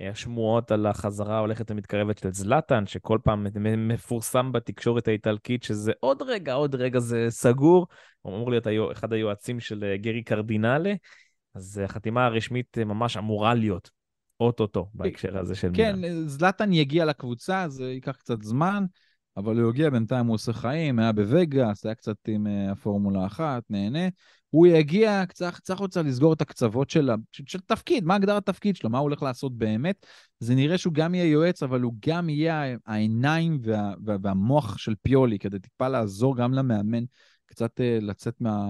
אה, השמועות על החזרה ההולכת ומתקרבת של זלאטן, שכל פעם מפורסם בתקשורת האיטלקית שזה עוד רגע, עוד רגע זה סגור. הוא אמור להיות היו... אחד היועצים של אה, גרי קרדינלה, אז אה, החתימה הרשמית אה, ממש אמורה להיות אוטוטו בהקשר הזה של כן, מילאן. זלאטן יגיע לקבוצה, זה ייקח קצת זמן, אבל הוא יגיע, בינתיים הוא עושה חיים, היה בווגאס, היה קצת עם אה, הפורמולה אחת, נהנה. הוא יגיע, צריך, צריך רוצה לסגור את הקצוות של, של, של תפקיד, מה הגדרת התפקיד שלו, מה הוא הולך לעשות באמת. זה נראה שהוא גם יהיה יועץ, אבל הוא גם יהיה העיניים וה, וה, והמוח של פיולי, כדי טיפה לעזור גם למאמן קצת אה, לצאת מה,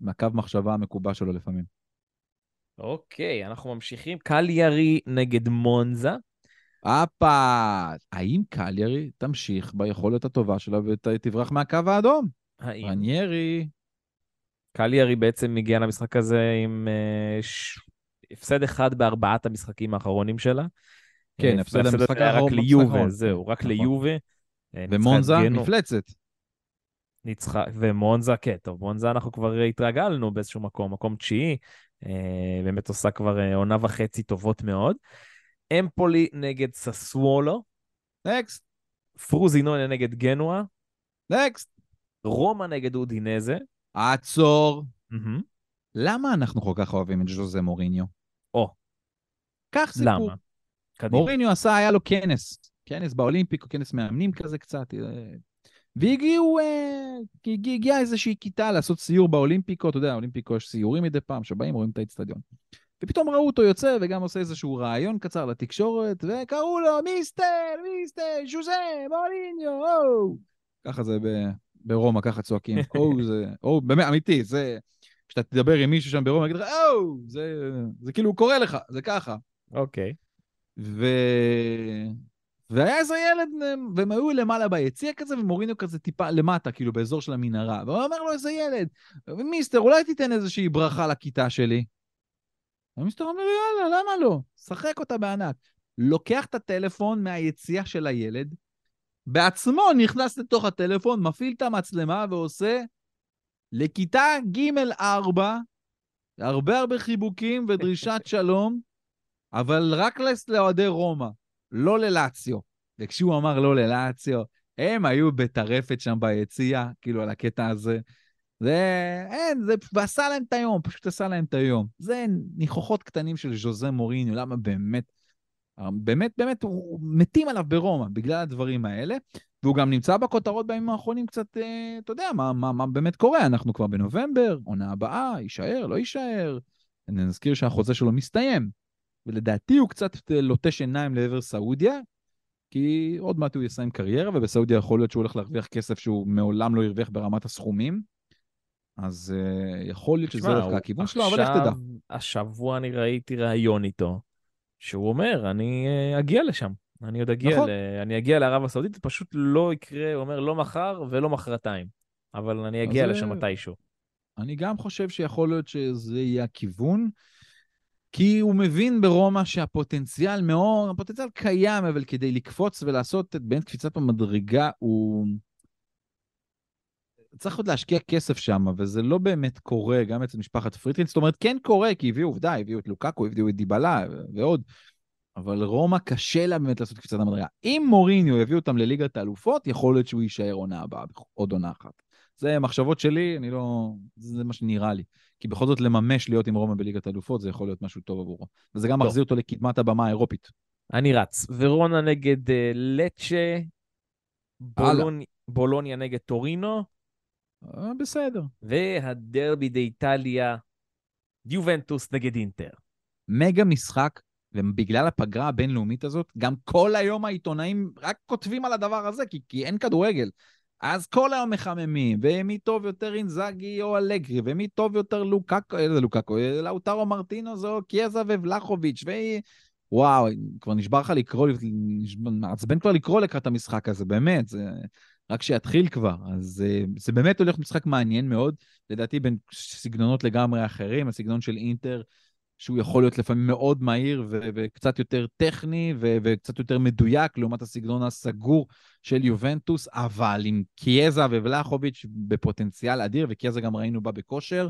מהקו מחשבה המקובע שלו לפעמים. אוקיי, אנחנו ממשיכים. קליארי נגד מונזה. הפה, האם קליירי תמשיך ביכולת הטובה שלה ותברח מהקו האדום? האם רניירי, קליארי בעצם הגיע למשחק הזה עם אה, ש... הפסד אחד בארבעת המשחקים האחרונים שלה. כן, אה, הפסד היה האחרון, רק ליובה. זהו, רק נכון. ליובה. אה, ומונזה. מפלצת. ניצחה, ומונזה, כן, טוב, מונזה אנחנו כבר התרגלנו באיזשהו מקום, מקום תשיעי, אה, באמת עושה כבר אה, עונה וחצי טובות מאוד. אמפולי נגד ססוולו, נקסט, פרוזינונה נגד גנואה, נקסט. רומא נגד אודינזה. עצור. מהמם. למה אנחנו כל כך אוהבים את ז'וזה מוריניו? או, קח סיפור. למה? קדימה. מוריניו עשה, היה לו כנס. כנס באולימפיק, או כנס מאמנים כזה קצת. אה, והגיעו, אה, הגיע, הגיעה איזושהי כיתה לעשות סיור באולימפיקו, אתה יודע, באולימפיקו יש סיורים מדי פעם, שבאים רואים את האצטדיון. ופתאום ראו אותו יוצא וגם עושה איזשהו ראיון קצר לתקשורת, וקראו לו מיסטר, מיסטר, ז'וזה, מוליניו, או. ככה זה ב, ברומא, ככה צועקים. או, זה, או, באמת, אמיתי, זה... כשאתה תדבר עם מישהו שם ברומא, יגיד לך, או, זה, זה כאילו קורה לך, זה ככה. אוקיי. ו... והיה איזה ילד, והם היו למעלה ביציע כזה, ומוריניו כזה טיפה למטה, כאילו באזור של המנהרה. והוא אומר לו, איזה ילד, מיסטר, אולי תיתן איזושהי ברכה לכיתה שלי? ומיסטר אומר, יאללה, למה לא? שחק אותה בענק. לוקח את הטלפון מהיציע של הילד, בעצמו נכנס לתוך הטלפון, מפעיל את המצלמה ועושה לכיתה ג' 4, הרבה הרבה חיבוקים ודרישת שלום, אבל רק לאוהדי רומא, לא ללאציו. וכשהוא אמר לא ללאציו, הם היו בטרפת שם ביציע, כאילו על הקטע הזה. זה, אין, זה, ועשה להם את היום, פשוט עשה להם את היום. זה ניחוחות קטנים של ז'וזה מוריניו, למה באמת, באמת, באמת, הוא מתים עליו ברומא בגלל הדברים האלה. והוא גם נמצא בכותרות בימים האחרונים קצת, אה, אתה יודע, מה, מה, מה באמת קורה, אנחנו כבר בנובמבר, עונה הבאה, יישאר, לא יישאר. אני נזכיר שהחוזה שלו מסתיים, ולדעתי הוא קצת אה, לוטש עיניים לעבר סעודיה, כי עוד מעט הוא יסיים קריירה, ובסעודיה יכול להיות שהוא הולך להרוויח כסף שהוא מעולם לא הרוויח ברמת הסכומים. אז uh, יכול להיות שזה דווקא הכיוון שלו, אבל איך תדע. השבוע אני ראיתי ראיון איתו, שהוא אומר, אני uh, אגיע לשם. אני עוד אגיע, נכון. ל... אני אגיע לערב הסעודית, זה פשוט לא יקרה, הוא אומר, לא מחר ולא מחרתיים. אבל אני אגיע לשם מתישהו. אני גם חושב שיכול להיות שזה יהיה הכיוון, כי הוא מבין ברומא שהפוטנציאל מאוד, הפוטנציאל קיים, אבל כדי לקפוץ ולעשות את באמת קפיצת במדרגה, הוא... צריך עוד להשקיע כסף שם, וזה לא באמת קורה גם אצל משפחת פרידקין. זאת אומרת, כן קורה, כי הביאו עובדה, הביאו את לוקקו, הביאו את דיבלה ועוד. אבל רומא קשה לה באמת לעשות קפיצת המדרגה. אם מוריניו יביא אותם לליגת האלופות, יכול להיות שהוא יישאר עונה הבאה, עוד עונה אחת. זה מחשבות שלי, אני לא... זה מה שנראה לי. כי בכל זאת לממש להיות עם רומא בליגת האלופות, זה יכול להיות משהו טוב עבורו. וזה גם מחזיר אותו לקדמת הבמה האירופית. אני רץ. ורונה נגד uh, לצ'ה, בולונ... בולוניה נגד טורינו. Uh, בסדר. והדרבי דאיטליה, יובנטוס נגד אינטר. מגה משחק ובגלל הפגרה הבינלאומית הזאת, גם כל היום העיתונאים רק כותבים על הדבר הזה, כי, כי אין כדורגל. אז כל היום מחממים, ומי טוב יותר אינזאגי או אלגרי, ומי טוב יותר לוקקו, איזה לוקקו, לאוטרו מרטינוז או קיאזה ובלחוביץ', ו... וואו, כבר נשבר לך לקרוא, מעצבן כבר לקרוא לקראת המשחק הזה, באמת, זה רק שיתחיל כבר. אז אה, זה באמת הולך משחק מעניין מאוד, לדעתי בין סגנונות לגמרי אחרים, הסגנון של אינטר שהוא יכול להיות לפעמים מאוד מהיר ו- וקצת יותר טכני ו- וקצת יותר מדויק לעומת הסגנון הסגור של יובנטוס, אבל עם קיאזה ובלחוביץ' בפוטנציאל אדיר, וקיאזה גם ראינו בה בכושר,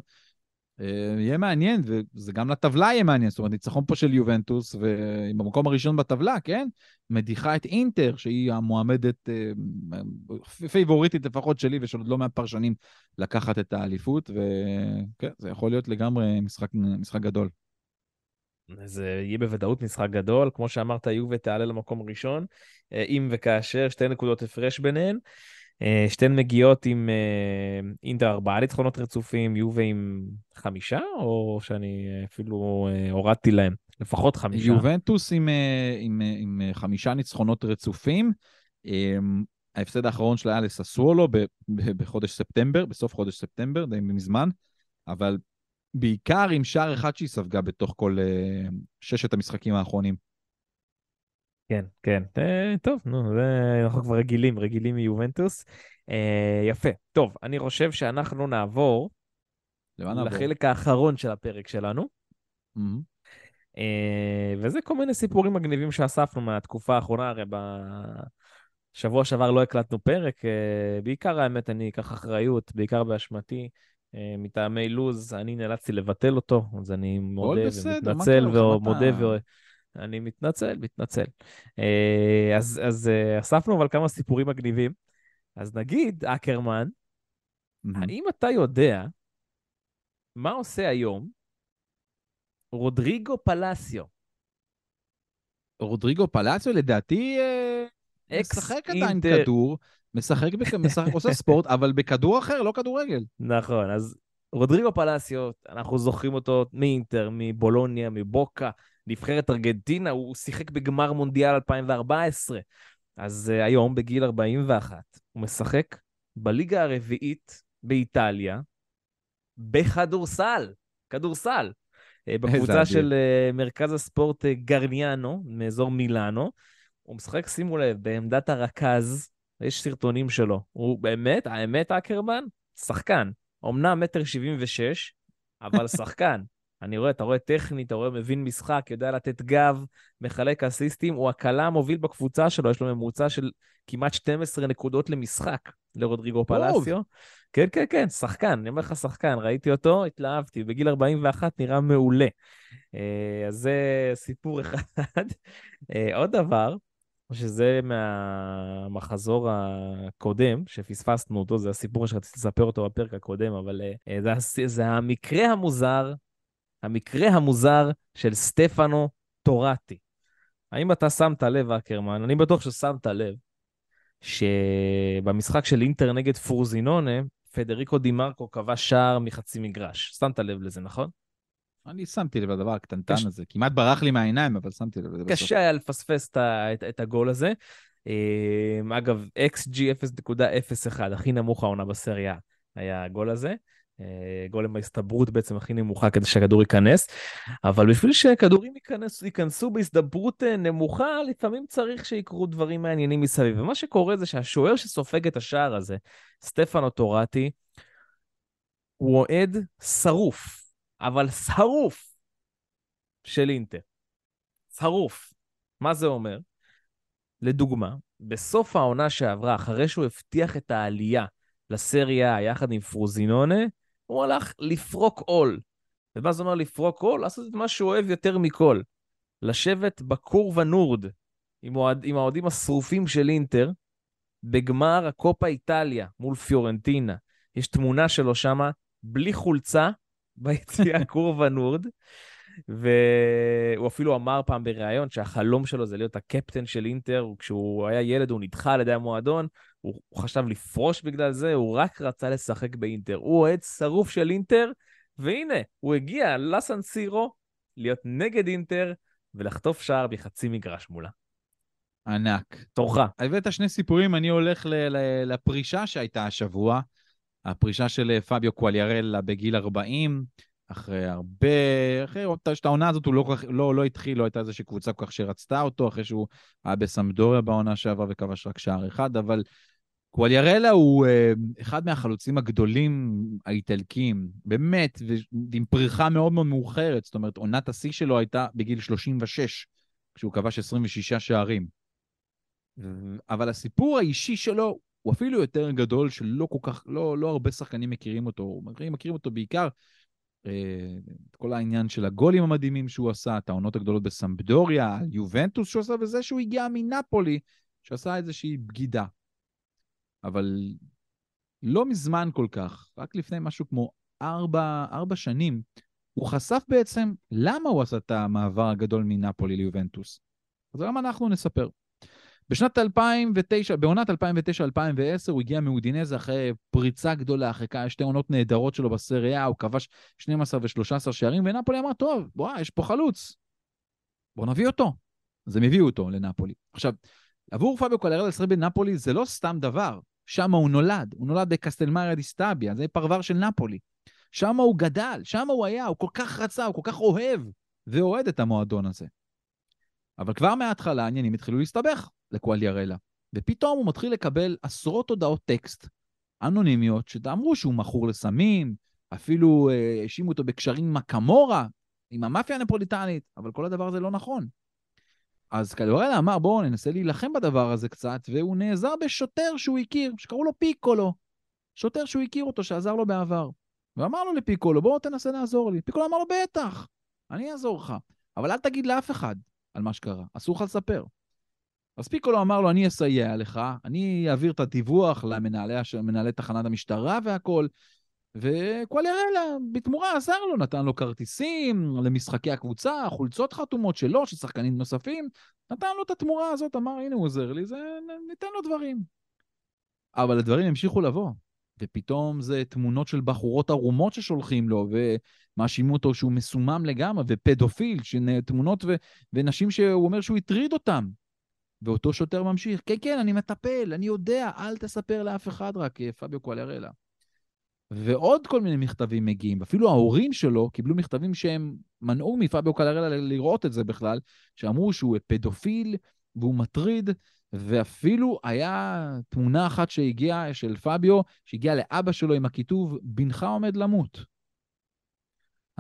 יהיה מעניין, וזה גם לטבלה יהיה מעניין. זאת אומרת, ניצחון פה של יובנטוס, ובמקום הראשון בטבלה, כן? מדיחה את אינטר, שהיא המועמדת אה, פייבוריטית לפחות שלי, ושל עוד לא מעט פרשנים לקחת את האליפות, וכן, זה יכול להיות לגמרי משחק, משחק גדול. זה יהיה בוודאות משחק גדול, כמו שאמרת, יובה תעלה למקום ראשון, אה, אם וכאשר, שתי נקודות הפרש ביניהן. אה, שתיהן מגיעות עם אה, אינטר ארבעה ניצחונות רצופים, יובה עם חמישה, או שאני אפילו הורדתי להם, לפחות חמישה. יובנטוס עם, עם, עם חמישה ניצחונות רצופים. ההפסד האחרון שלה היה לססוולו בחודש ספטמבר, בסוף חודש ספטמבר, די מזמן, אבל בעיקר עם שער אחד שהיא ספגה בתוך כל ששת המשחקים האחרונים. כן, כן. Uh, טוב, נו, זה... אנחנו כבר רגילים, רגילים מיובנטוס. Uh, יפה. טוב, אני חושב שאנחנו נעבור לחלק האחרון של הפרק שלנו. Mm-hmm. Uh, וזה כל מיני סיפורים מגניבים שאספנו מהתקופה האחרונה, הרי בשבוע שעבר לא הקלטנו פרק, uh, בעיקר האמת אני אקח אחריות, בעיקר באשמתי. אה, מטעמי לוז, אני נאלצתי לבטל אותו, אז אני מודה ומתנצל ומודה ואני מתנצל, מתנצל. אה, אז, אז אה, אספנו אבל כמה סיפורים מגניבים. אז נגיד, אקרמן, האם אתה יודע מה עושה היום רודריגו פלסיו? רודריגו פלסיו לדעתי משחק עדיין כדור. משחק, משחק, עושה ספורט, אבל בכדור אחר, לא כדורגל. נכון, אז רודריגו פלסיו, אנחנו זוכרים אותו מאינטר, מבולוניה, מבוקה, נבחרת ארגנטינה, הוא שיחק בגמר מונדיאל 2014. אז uh, היום, בגיל 41, הוא משחק בליגה הרביעית באיטליה, בכדורסל, כדורסל. אה, בקבוצה. של uh, מרכז הספורט uh, גרניאנו, מאזור מילאנו. הוא משחק, שימו לב, בעמדת הרכז, יש סרטונים שלו. הוא באמת, האמת, אקרמן, שחקן. אמנם מטר שבעים ושש, אבל שחקן. אני רואה, אתה רואה טכני, אתה רואה מבין משחק, יודע לתת גב, מחלק אסיסטים, הוא הקלה המוביל בקבוצה שלו, יש לו ממוצע של כמעט 12 נקודות למשחק לרודריגו פלסיו. כן, כן, כן, שחקן, אני אומר לך שחקן, ראיתי אותו, התלהבתי, בגיל 41 נראה מעולה. אה, אז זה סיפור אחד. אה, עוד דבר, שזה מהמחזור הקודם, שפספסנו אותו, זה הסיפור שרציתי לספר אותו בפרק הקודם, אבל אה, זה, זה המקרה המוזר, המקרה המוזר של סטפנו טורטי. האם אתה שמת לב, אקרמן? אני בטוח ששמת לב, שבמשחק של אינטר נגד פרוזינונה, פדריקו דימרקו כבש שער מחצי מגרש. שמת לב לזה, נכון? אני שמתי לב לדבר הקטנטן קש- הזה. כמעט ברח לי מהעיניים, אבל שמתי לב לזה בסוף. קשה היה לפספס את, את, את הגול הזה. אה, אגב, XG 0.01, הכי נמוך העונה בסריה, היה הגול הזה. אה, גול עם ההסתברות בעצם הכי נמוכה כדי שהכדור ייכנס. אבל בשביל שכדורים ייכנס, ייכנסו בהסתברות אה, נמוכה, לפעמים צריך שיקרו דברים מעניינים מסביב. ומה שקורה זה שהשוער שסופג את השער הזה, סטפנו טורטי, הוא אוהד שרוף, אבל שרוף של אינטר. שרוף. מה זה אומר? לדוגמה, בסוף העונה שעברה, אחרי שהוא הבטיח את העלייה לסריה יחד עם פרוזינונה, הוא הלך לפרוק עול. ומה זה אומר לפרוק עול? לעשות את מה שהוא אוהב יותר מכל. לשבת בקורבה נורד עם, אוהד, עם האוהדים השרופים של אינטר, בגמר הקופה איטליה מול פיורנטינה. יש תמונה שלו שמה, בלי חולצה, ביציאה קורבה נורד. והוא אפילו אמר פעם בריאיון שהחלום שלו זה להיות הקפטן של אינטר, וכשהוא היה ילד הוא נדחה על ידי המועדון, הוא, הוא חשב לפרוש בגלל זה, הוא רק רצה לשחק באינטר. הוא אוהד שרוף של אינטר, והנה, הוא הגיע לסן סירו להיות נגד אינטר ולחטוף שער מחצי מגרש מולה. ענק. תורך. הבאת שני סיפורים, אני הולך ל- ל- לפרישה שהייתה השבוע, הפרישה של אה, פביו קואליארלה בגיל 40, אחרי הרבה, אחרי שאת העונה הזאת הוא לא, לא, לא התחיל, לא הייתה איזושהי קבוצה כל כך שרצתה אותו, אחרי שהוא היה בסמדוריה בעונה שעברה וכבש רק שער אחד, אבל קואליארלה הוא אה, אחד מהחלוצים הגדולים האיטלקים, באמת, ועם פריחה מאוד מאוד מאוחרת, זאת אומרת, עונת השיא שלו הייתה בגיל 36, כשהוא כבש 26 שערים. ו- אבל הסיפור האישי שלו הוא אפילו יותר גדול, שלא כל כך, לא, לא הרבה שחקנים מכירים אותו. מכירים, מכירים אותו בעיקר, את כל העניין של הגולים המדהימים שהוא עשה, את העונות הגדולות בסמבדוריה, יובנטוס שהוא עשה, וזה שהוא הגיע מנפולי, שעשה איזושהי בגידה. אבל לא מזמן כל כך, רק לפני משהו כמו ארבע, ארבע שנים, הוא חשף בעצם למה הוא עשה את המעבר הגדול מנפולי ליובנטוס. אז היום אנחנו נספר. בשנת 2009, בעונת 2009-2010 הוא הגיע מאודינזה אחרי פריצה גדולה, אחרי כמה- שתי עונות נהדרות שלו בסריה, הוא כבש 12 ו-13 שערים, ונפולי אמר, טוב, וואי, יש פה חלוץ, בואו נביא אותו. אז הם הביאו אותו לנפולי. עכשיו, עבור פביו קולרל לשחק בנפולי זה לא סתם דבר, שם הוא נולד, הוא נולד בקסטלמריה דיסטביה, זה פרבר של נפולי. שם הוא גדל, שם הוא היה, הוא כל כך רצה, הוא כל כך אוהב ואוהד את המועדון הזה. אבל כבר מההתחלה העניינים התחילו להסתבך לקואליארלה, ופתאום הוא מתחיל לקבל עשרות הודעות טקסט אנונימיות שאמרו שהוא מכור לסמים, אפילו אה, האשימו אותו בקשרים עם הקמורה, עם המאפיה הנפוליטנית, אבל כל הדבר הזה לא נכון. אז קואליארלה אמר, בואו ננסה להילחם בדבר הזה קצת, והוא נעזר בשוטר שהוא הכיר, שקראו לו פיקולו. שוטר שהוא הכיר אותו, שעזר לו בעבר. ואמר לו לפיקולו, בוא תנסה לעזור לי. פיקולו אמר לו, בטח, אני אעזור לך, אבל אל תגיד לאף אחד על מה שקרה, אסור לך לספר. אז פיקולו אמר לו, אני אסייע לך, אני אעביר את הדיווח למנהלי הש- תחנת המשטרה והכל, וקואליארלה בתמורה עזר לו, נתן לו כרטיסים למשחקי הקבוצה, חולצות חתומות שלו, של שחקנים נוספים, נתן לו את התמורה הזאת, אמר, הנה הוא עוזר לי, זה, ניתן לו דברים. אבל הדברים המשיכו לבוא. ופתאום זה תמונות של בחורות ערומות ששולחים לו, ומאשימים אותו שהוא מסומם לגמרי, ופדופיל, תמונות ו... ונשים שהוא אומר שהוא הטריד אותם. ואותו שוטר ממשיך, כן, כן, אני מטפל, אני יודע, אל תספר לאף אחד רק, אה, פביו קואלרלה. ועוד כל מיני מכתבים מגיעים, אפילו ההורים שלו קיבלו מכתבים שהם מנעו מפביו קואלרלה לראות את זה בכלל, שאמרו שהוא פדופיל והוא מטריד, ואפילו היה תמונה אחת שהגיעה, של פביו, שהגיעה לאבא שלו עם הכיתוב, בנך עומד למות.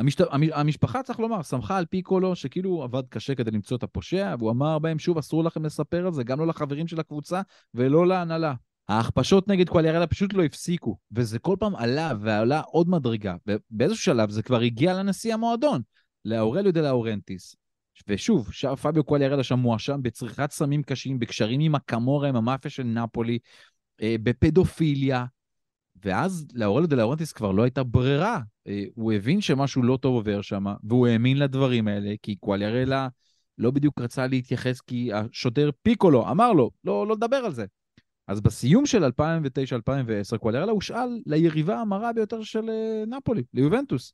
המשת... המשפחה, צריך לומר, שמחה על פיקולו, שכאילו עבד קשה כדי למצוא את הפושע, והוא אמר בהם, שוב, אסור לכם לספר על זה, גם לא לחברים של הקבוצה ולא להנהלה. ההכפשות נגד קואליארלה פשוט לא הפסיקו, וזה כל פעם עלה ועלה עוד מדרגה, ובאיזשהו שלב זה כבר הגיע לנשיא המועדון, לאורליו דה לאורנטיס. ושוב, פביו קואליארלה שם מואשם בצריכת סמים קשים, בקשרים עם הקמורה, עם המאפיה של נפולי, אה, בפדופיליה, ואז לאורליו דה לאורנטיס כבר לא הייתה ברירה. אה, הוא הבין שמשהו לא טוב עובר שם, והוא האמין לדברים האלה, כי קואליארלה לא בדיוק רצה להתייחס, כי השוטר פיקולו אמר לו, לא, לא לדבר על זה. אז בסיום של 2009-2010, קואליארלה הושאל ליריבה המרה ביותר של אה, נפולי, ליובנטוס.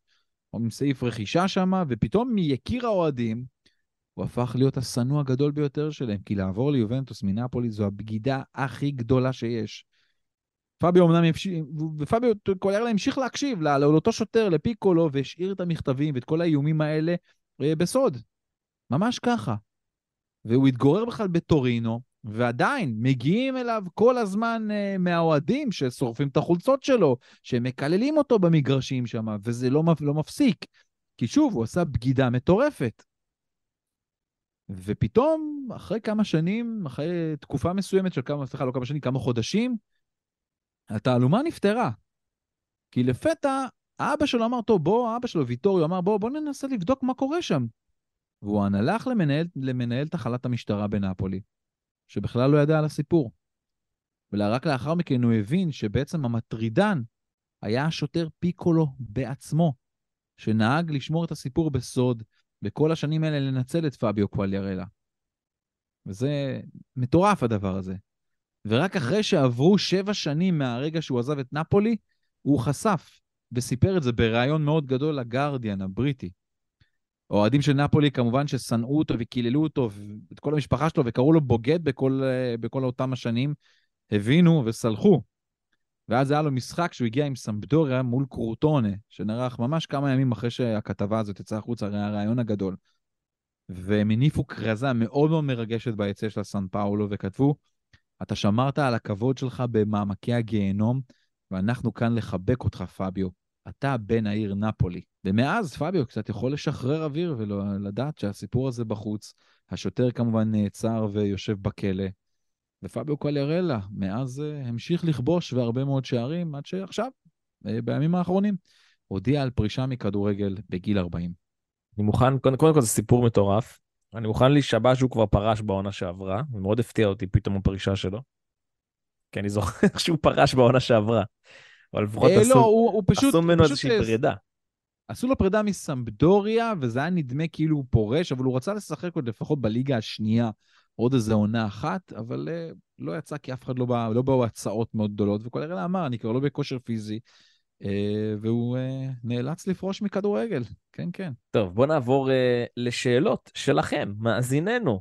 עם סעיף רכישה שם, ופתאום מיקיר האוהדים, הוא הפך להיות השנוא הגדול ביותר שלהם, כי לעבור ליובנטוס מנפולי זו הבגידה הכי גדולה שיש. פביו אמנם המשיך, ופביו קולרלה המשיך להקשיב לאותו שוטר, לפיקולו, והשאיר את המכתבים ואת כל האיומים האלה אה, בסוד. ממש ככה. והוא התגורר בכלל בטורינו, ועדיין מגיעים אליו כל הזמן uh, מהאוהדים ששורפים את החולצות שלו, שמקללים אותו במגרשים שם, וזה לא, לא מפסיק. כי שוב, הוא עשה בגידה מטורפת. ופתאום, אחרי כמה שנים, אחרי תקופה מסוימת של כמה, סליחה, לא כמה שנים, כמה חודשים, התעלומה נפתרה. כי לפתע, האבא שלו אמר, טוב, בוא, אבא שלו, ויטוריו, אמר, בוא, בוא ננסה לבדוק מה קורה שם. והוא הלך למנהל, למנהל תחלת המשטרה בנפולי, שבכלל לא ידע על הסיפור. ורק לאחר מכן הוא הבין שבעצם המטרידן היה השוטר פיקולו בעצמו, שנהג לשמור את הסיפור בסוד, בכל השנים האלה לנצל את פביו קואליארלה. וזה מטורף הדבר הזה. ורק אחרי שעברו שבע שנים מהרגע שהוא עזב את נפולי, הוא חשף וסיפר את זה בריאיון מאוד גדול לגרדיאן הבריטי. אוהדים של נפולי כמובן ששנאו אותו וקיללו אותו ואת כל המשפחה שלו וקראו לו בוגד בכל, בכל אותם השנים, הבינו וסלחו. ואז היה לו משחק שהוא הגיע עם סמבדוריה מול קרוטונה, שנערך ממש כמה ימים אחרי שהכתבה הזאת יצאה החוצה, הרי הרעיון הגדול. והם הניפו כרזה מאוד מאוד מרגשת ביצא של הסן פאולו וכתבו, אתה שמרת על הכבוד שלך במעמקי הגיהנום, ואנחנו כאן לחבק אותך, פביו. אתה בן העיר נפולי. ומאז פביו קצת יכול לשחרר אוויר ולדעת שהסיפור הזה בחוץ. השוטר כמובן נעצר ויושב בכלא, ופביו קליארלה מאז uh, המשיך לכבוש והרבה מאוד שערים, עד שעכשיו, uh, בימים האחרונים, הודיע על פרישה מכדורגל בגיל 40. אני מוכן, קודם, קודם כל זה סיפור מטורף. אני מוכן להישבע שהוא כבר פרש בעונה שעברה, ומאוד הפתיע אותי פתאום הפרישה שלו. כי אני זוכר שהוא פרש בעונה שעברה. אבל לפחות אה, עשו, לא, הוא, הוא פשוט, עשו ממנו איזושהי פרידה. עשו לו פרידה מסמבדוריה, וזה היה נדמה כאילו הוא פורש, אבל הוא רצה לשחק עוד לפחות בליגה השנייה עוד איזה עונה אחת, אבל uh, לא יצא כי אף אחד לא בא, לא באו הצעות מאוד גדולות, וכל הרגע אמר, אני כבר לא בכושר פיזי, והוא uh, נאלץ לפרוש מכדורגל, כן, כן. טוב, בוא נעבור uh, לשאלות שלכם, מאזיננו.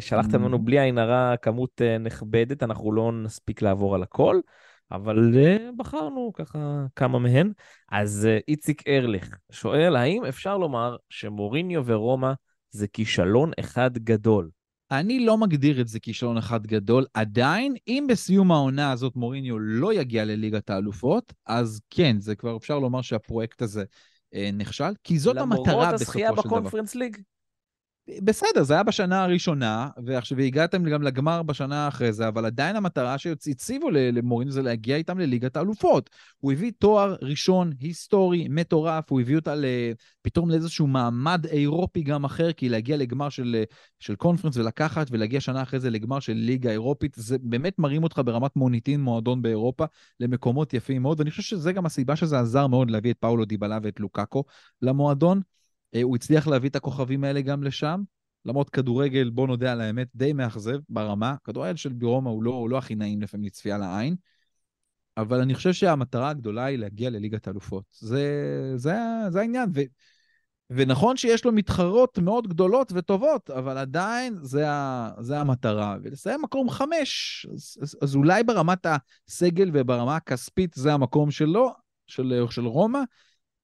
שלחתם לנו mm-hmm. בלי עין הרע כמות נכבדת, אנחנו לא נספיק לעבור על הכל, אבל בחרנו ככה כמה מהן. אז איציק ארליך שואל, האם אפשר לומר שמוריניו ורומא זה כישלון אחד גדול? אני לא מגדיר את זה כישלון אחד גדול. עדיין, אם בסיום העונה הזאת מוריניו לא יגיע לליגת האלופות, אז כן, זה כבר אפשר לומר שהפרויקט הזה אה, נכשל, כי זאת המטרה בסופו של דבר. למרות הזכייה בקונפרנס ליג? בסדר, זה היה בשנה הראשונה, ועכשיו הגעתם גם לגמר בשנה אחרי זה, אבל עדיין המטרה שהציבו למוריניו זה להגיע איתם לליגת האלופות. הוא הביא תואר ראשון היסטורי מטורף, הוא הביא אותה פתאום לאיזשהו מעמד אירופי גם אחר, כי להגיע לגמר של, של קונפרנס ולקחת, ולהגיע שנה אחרי זה לגמר של ליגה אירופית, זה באמת מרים אותך ברמת מוניטין מועדון באירופה למקומות יפים מאוד, ואני חושב שזה גם הסיבה שזה עזר מאוד להביא את פאולו דיבלה ואת לוקאקו למועדון. אה, הוא הצליח להביא את הכוכבים האלה גם לשם, למרות כדורגל, בוא נודה על האמת, די מאכזב ברמה. כדורגל של בירומה הוא לא, הוא לא הכי נעים לפעמים לצפייה לעין, אבל אני חושב שהמטרה הגדולה היא להגיע לליגת האלופות. זה, זה, זה העניין. ו, ונכון שיש לו מתחרות מאוד גדולות וטובות, אבל עדיין זה, זה המטרה. ולסיים מקום חמש, אז, אז, אז אולי ברמת הסגל וברמה הכספית זה המקום שלו, של, של רומא,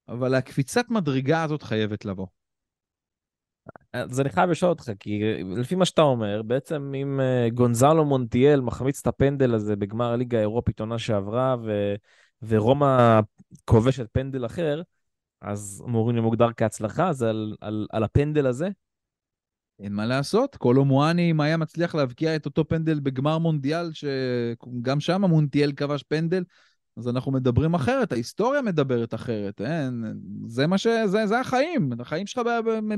אבל הקפיצת מדרגה הזאת חייבת לבוא. אז אני חייב לשאול אותך, כי לפי מה שאתה אומר, בעצם אם אה, גונזלו מונטיאל מחמיץ את הפנדל הזה בגמר הליגה האירופית עונה שעברה, ו... ורומא כובשת פנדל אחר, אז מוריניו מוגדר כהצלחה, אז על, על, על הפנדל הזה? אין מה לעשות, קולו מואני, אם היה מצליח להבקיע את אותו פנדל בגמר מונדיאל, שגם שם מונטיאל כבש פנדל, אז אנחנו מדברים אחרת, ההיסטוריה מדברת אחרת, אין, זה מה ש... זה, זה החיים, החיים שלך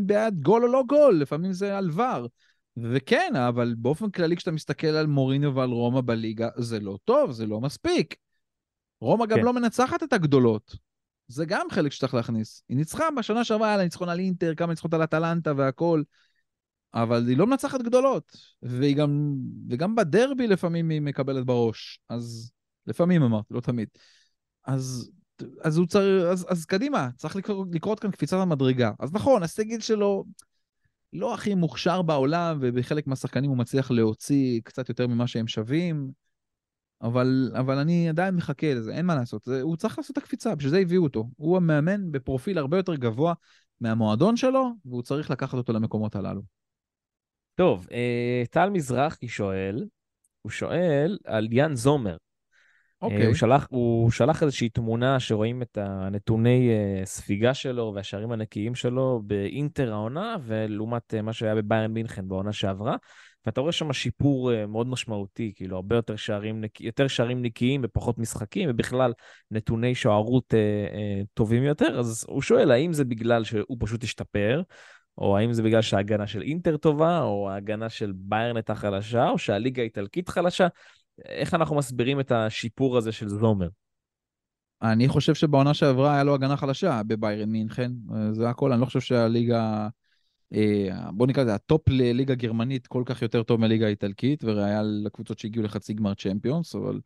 בעד גול או לא גול, לפעמים זה על ור. וכן, אבל באופן כללי כשאתה מסתכל על מוריניו ועל רומא בליגה, זה לא טוב, זה לא מספיק. רומא גם כן. לא מנצחת את הגדולות. זה גם חלק שצריך להכניס. היא ניצחה בשנה שעברה, היה לה ניצחון על אינטר, כמה ניצחונות על אטלנטה והכל, אבל היא לא מנצחת גדולות. והיא גם, וגם בדרבי לפעמים היא מקבלת בראש. אז לפעמים אמרתי, לא תמיד. אז, אז הוא צריך, אז, אז קדימה, צריך לקרות, לקרות כאן קפיצת המדרגה. אז נכון, הסגל שלו לא הכי מוכשר בעולם, ובחלק מהשחקנים הוא מצליח להוציא קצת יותר ממה שהם שווים, אבל, אבל אני עדיין מחכה לזה, אין מה לעשות. זה, הוא צריך לעשות את הקפיצה, בשביל זה הביאו אותו. הוא המאמן בפרופיל הרבה יותר גבוה מהמועדון שלו, והוא צריך לקחת אותו למקומות הללו. טוב, אה, טל מזרחי שואל, הוא שואל על יאן זומר. אוקיי. Okay. הוא שלח, הוא שלח איזושהי תמונה שרואים את הנתוני uh, ספיגה שלו והשערים הנקיים שלו באינטר העונה, ולעומת uh, מה שהיה בביירן מינכן בעונה שעברה. ואתה רואה שם שיפור מאוד משמעותי, כאילו הרבה יותר שערים, נק... יותר שערים נקיים ופחות משחקים, ובכלל נתוני שוערות uh, uh, טובים יותר. אז הוא שואל, האם זה בגלל שהוא פשוט השתפר, או האם זה בגלל שההגנה של אינטר טובה, או ההגנה של ביירן הייתה חלשה, או שהליגה האיטלקית חלשה? איך אנחנו מסבירים את השיפור הזה של זומר? אני חושב שבעונה שעברה היה לו הגנה חלשה בביירן מינכן, זה הכל, אני לא חושב שהליגה, אה, בוא נקרא לזה, ה top לליגה גרמנית כל כך יותר טוב מליגה האיטלקית, והיה לקבוצות שהגיעו לחצי גמר צ'מפיונס, אבל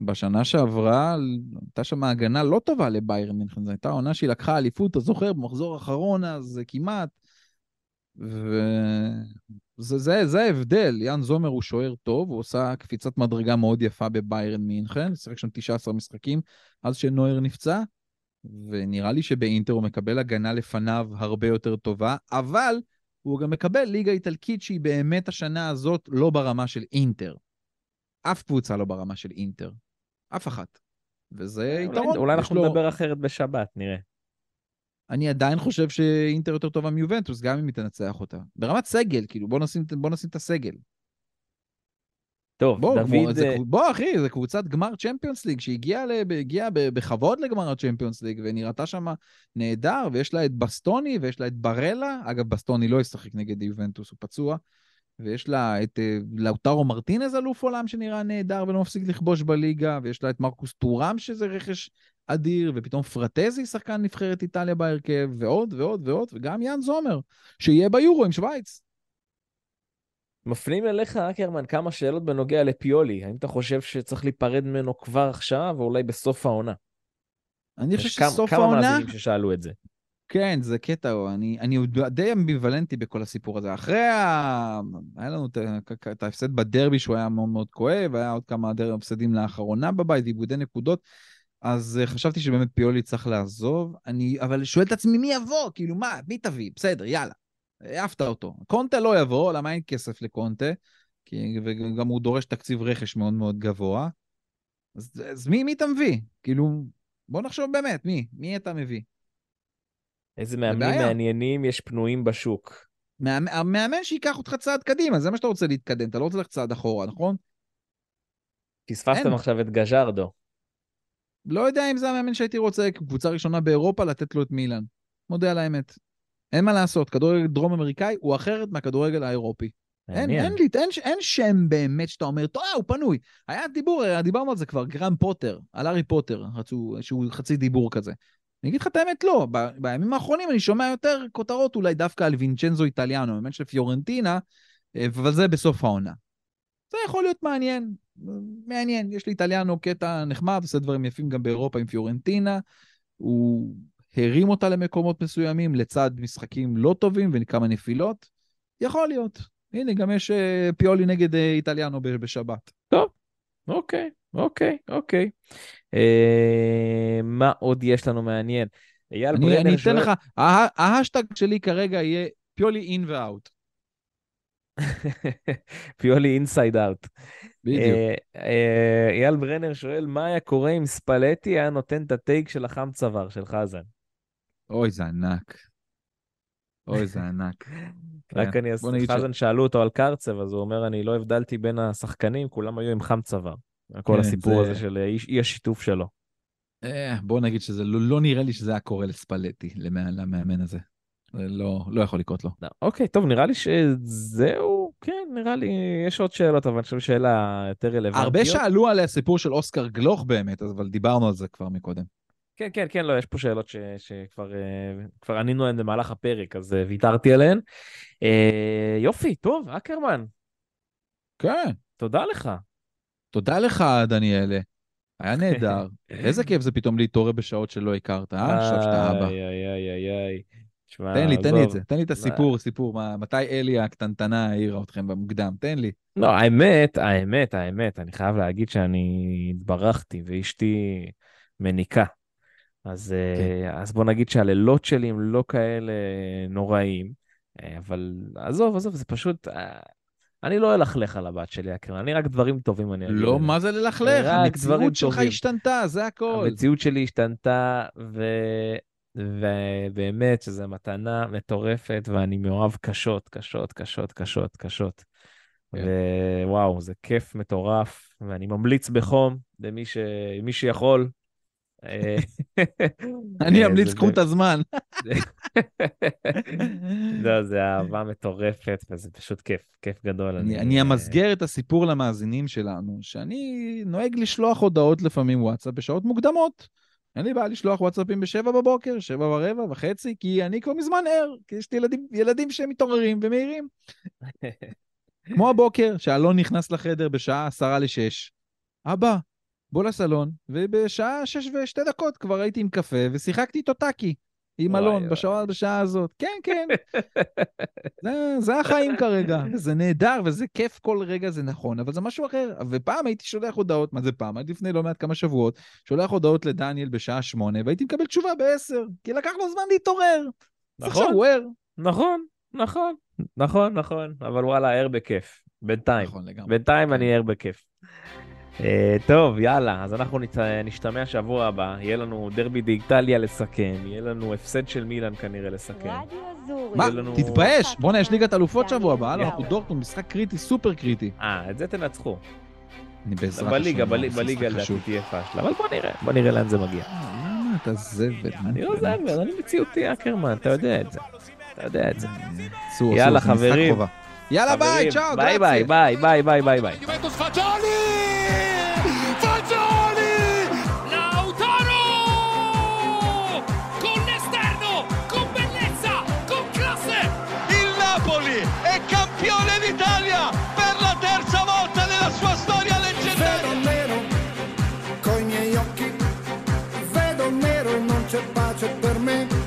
בשנה שעברה הייתה שם הגנה לא טובה לביירן מינכן, זו הייתה עונה שהיא לקחה אליפות, אתה זוכר, במחזור האחרון אז כמעט, וזה זה, זה ההבדל, יאן זומר הוא שוער טוב, הוא עושה קפיצת מדרגה מאוד יפה בביירן מינכן, שיחק שם 19 משחקים אז שנויר נפצע, ונראה לי שבאינטר הוא מקבל הגנה לפניו הרבה יותר טובה, אבל הוא גם מקבל ליגה איטלקית שהיא באמת השנה הזאת לא ברמה של אינטר. אף קבוצה לא ברמה של אינטר. אף אחת. וזה יתרון. אולי, אולי אנחנו לו... נדבר אחרת בשבת, נראה. אני עדיין חושב שאינטר יותר טובה מיובנטוס, גם אם היא תנצח אותה. ברמת סגל, כאילו, בוא נשים, בוא נשים את הסגל. טוב, בוא, דוד... בוא, זה, בוא, אחי, זו קבוצת גמר צ'מפיונס ליג שהגיעה הגיע בכבוד לגמר הצ'מפיונס ליג, ונראתה שם נהדר, ויש לה את בסטוני ויש לה את ברלה. אגב, בסטוני לא ישחק נגד יובנטוס, הוא פצוע. ויש לה את אה, לאוטרו מרטינז, אלוף עולם שנראה נהדר ולא מפסיק לכבוש בליגה, ויש לה את מרקוס טורם, שזה רכש אדיר, ופתאום פרטזי, שחקן נבחרת איטליה בהרכב, ועוד ועוד ועוד, וגם יאן זומר, שיהיה ביורו עם שווייץ. מפנים אליך, אקרמן, כמה שאלות בנוגע לפיולי. האם אתה חושב שצריך להיפרד ממנו כבר עכשיו, או אולי בסוף העונה? אני חושב שסוף העונה... כמה מאזינים ששאלו את זה. כן, זה קטע, אני, אני די אמביוולנטי בכל הסיפור הזה. אחרי ה... היה לנו את ההפסד בדרבי שהוא היה מאוד מאוד כואב, היה עוד כמה הפסדים לאחרונה בבית, ועיבודי נקודות. אז uh, חשבתי שבאמת פיולי צריך לעזוב, אני אבל שואל את עצמי מי יבוא, כאילו מה, מי תביא? בסדר, יאללה, העפת אותו. קונטה לא יבוא, למה אין כסף לקונטה, כי, וגם הוא דורש תקציב רכש מאוד מאוד גבוה. אז, אז מי, מי אתה מביא? כאילו, בוא נחשוב באמת, מי? מי אתה מביא? איזה מאמנים מעניינים יש פנויים בשוק. המאמן שייקח אותך צעד קדימה, זה מה שאתה רוצה להתקדם, אתה לא רוצה ללכת צעד אחורה, נכון? פספסתם עכשיו את גז'רדו. לא יודע אם זה המאמן שהייתי רוצה, קבוצה ראשונה באירופה, לתת לו את מילאן. מודה על האמת. אין מה לעשות, כדורגל דרום אמריקאי הוא אחרת מהכדורגל האירופי. אין, אין, לי, אין, אין שם באמת שאתה אומר, טוב, הוא פנוי. היה דיבור, דיברנו על זה כבר, גרם פוטר, על הארי פוטר, רצו, שהוא חצי דיבור כזה. אני אגיד לך את האמת, לא. ב, בימים האחרונים אני שומע יותר כותרות אולי דווקא על וינצ'נזו איטליאנו, מאמן של פיורנטינה, אה, אבל זה בסוף העונה. זה יכול להיות מעניין. מעניין, יש לאיטליאנו קטע נחמד, עושה דברים יפים גם באירופה עם פיורנטינה. הוא הרים אותה למקומות מסוימים לצד משחקים לא טובים וכמה נפילות. יכול להיות. הנה, גם יש אה, פיולי נגד אה, איטליאנו בשבת. אוקיי, אוקיי, אוקיי. אה, מה עוד יש לנו מעניין? אייל אני, ברנר אני אתן שואל- לך, ההשטג שלי כרגע יהיה פיולי in ו out. פיולי inside out. בדיוק. אה, אה, אייל ברנר שואל, מה היה קורה אם ספלטי היה נותן את ה take של החם צוואר של חזן? אוי, זה ענק. אוי, זה ענק. רק כן. אני, חזן שאלו אותו על קרצב, אז הוא אומר, אני לא הבדלתי בין השחקנים, כולם היו עם חם צוואר. כל כן, הסיפור זה- הזה של אי- השיתוף שלו. אה, בוא נגיד שזה לא, לא נראה לי שזה היה קורה לספלטי, למא- למאמן הזה. זה לא, לא יכול לקרות לו. לא, אוקיי, טוב, נראה לי שזהו, כן, נראה לי, יש עוד שאלות, אבל אני חושב שאלה יותר רלוונטיות. הרבה שאלו על הסיפור של אוסקר גלוך באמת, אבל דיברנו על זה כבר מקודם. כן, כן, כן, לא, יש פה שאלות ש, שכבר אה, כבר ענינו עליהן במהלך הפרק, אז אה, ויתרתי עליהן. אה, יופי, טוב, אקרמן, כן. תודה לך. תודה לך, דניאלה. היה נהדר. איזה כיף זה פתאום להתעורר בשעות שלא הכרת, אה? עכשיו שאתה אבא. איי, איי, איי, איי, איי. תשמע, תן לי, תן לי את. זה. תן לי את הסיפור, סיפור. מה- מתי אלי הקטנטנה העירה אתכם במוקדם? תן לי. לא, האמת, האמת, האמת, אני חייב להגיד שאני התברכתי ואשתי מניקה. אז, כן. אז בוא נגיד שהלילות שלי הם לא כאלה נוראים, אה, אבל עזוב, עזוב, זה פשוט... אה, אני לא אלכלך על הבת שלי, אקרמן, אני רק דברים טובים אני אגיד. לא. מה זה ללכלך? המציאות שלך טובים. השתנתה, זה הכל. המציאות שלי השתנתה, ו... ובאמת שזו מתנה מטורפת, ואני מאוהב קשות, קשות, קשות, קשות, קשות. כן. ווואו, זה כיף מטורף, ואני ממליץ בחום למי ש... שיכול. אה, אני אה, אמליץ, קחו את הזמן. לא, זה אהבה מטורפת, וזה פשוט כיף, כיף גדול. אני, אני אמסגר את הסיפור למאזינים שלנו, שאני נוהג לשלוח הודעות לפעמים וואטסאפ בשעות מוקדמות. אין לי בעיה לשלוח וואטסאפים בשבע בבוקר, שבע ורבע וחצי, כי אני כבר מזמן ער, כי יש לי ילדים, ילדים שמתעוררים ומעירים. כמו הבוקר, שאלון נכנס לחדר בשעה עשרה לשש. אבא, בוא לסלון, ובשעה שש ושתי דקות כבר הייתי עם קפה ושיחקתי איתו טאקי. עם אלון. בשעה, בשעה הזאת. כן, כן. זה, זה החיים כרגע, וזה נהדר, וזה כיף כל רגע, זה נכון, אבל זה משהו אחר. ופעם הייתי שולח הודעות, מה זה פעם? עד לפני לא מעט כמה שבועות, שולח הודעות לדניאל בשעה שמונה, והייתי מקבל תשובה בעשר, כי לקח לו זמן להתעורר. נכון. עכשיו הוא ער. נכון, נכון, נכון, נכון, אבל וואלה, ער בכיף, בינתיים. נכון לגמרי. בינתיים כן. אני ער בכיף. אה, טוב, יאללה, אז אנחנו. נשתמע שבוע הבא, יהיה לנו דרבי באיטליה לסכם, יהיה לנו הפסד של מילאן כנראה לסכם. מה? תתבייש! בואנה, יש ליגת אלופות שבוע הבא. אנחנו דורטמונד, משחק קריטי, סופר קריטי. אה, את זה תנצחו. אני בעזרת השם, בליגה משחק לדעתי. תהיה פאשלה, אבל בוא נראה, בוא נראה לאן זה מגיע. אה, למה אתה זבל? אני לא זבל, אני מציאותי אקרמן, אתה יודע את זה. אתה יודע את זה. יאללה, חברים. Yala, vai, ciao. Vai, vai, vai, vai, vai, vai, vai. Juventus Fagioli! Fagioli! Lautaro! Con l'esterno, con bellezza, con classe. Il Napoli è campione d'Italia per la terza volta nella sua storia leggendaria. Vedo nero, coi miei occhi, vedo nero, non c'è pace per me.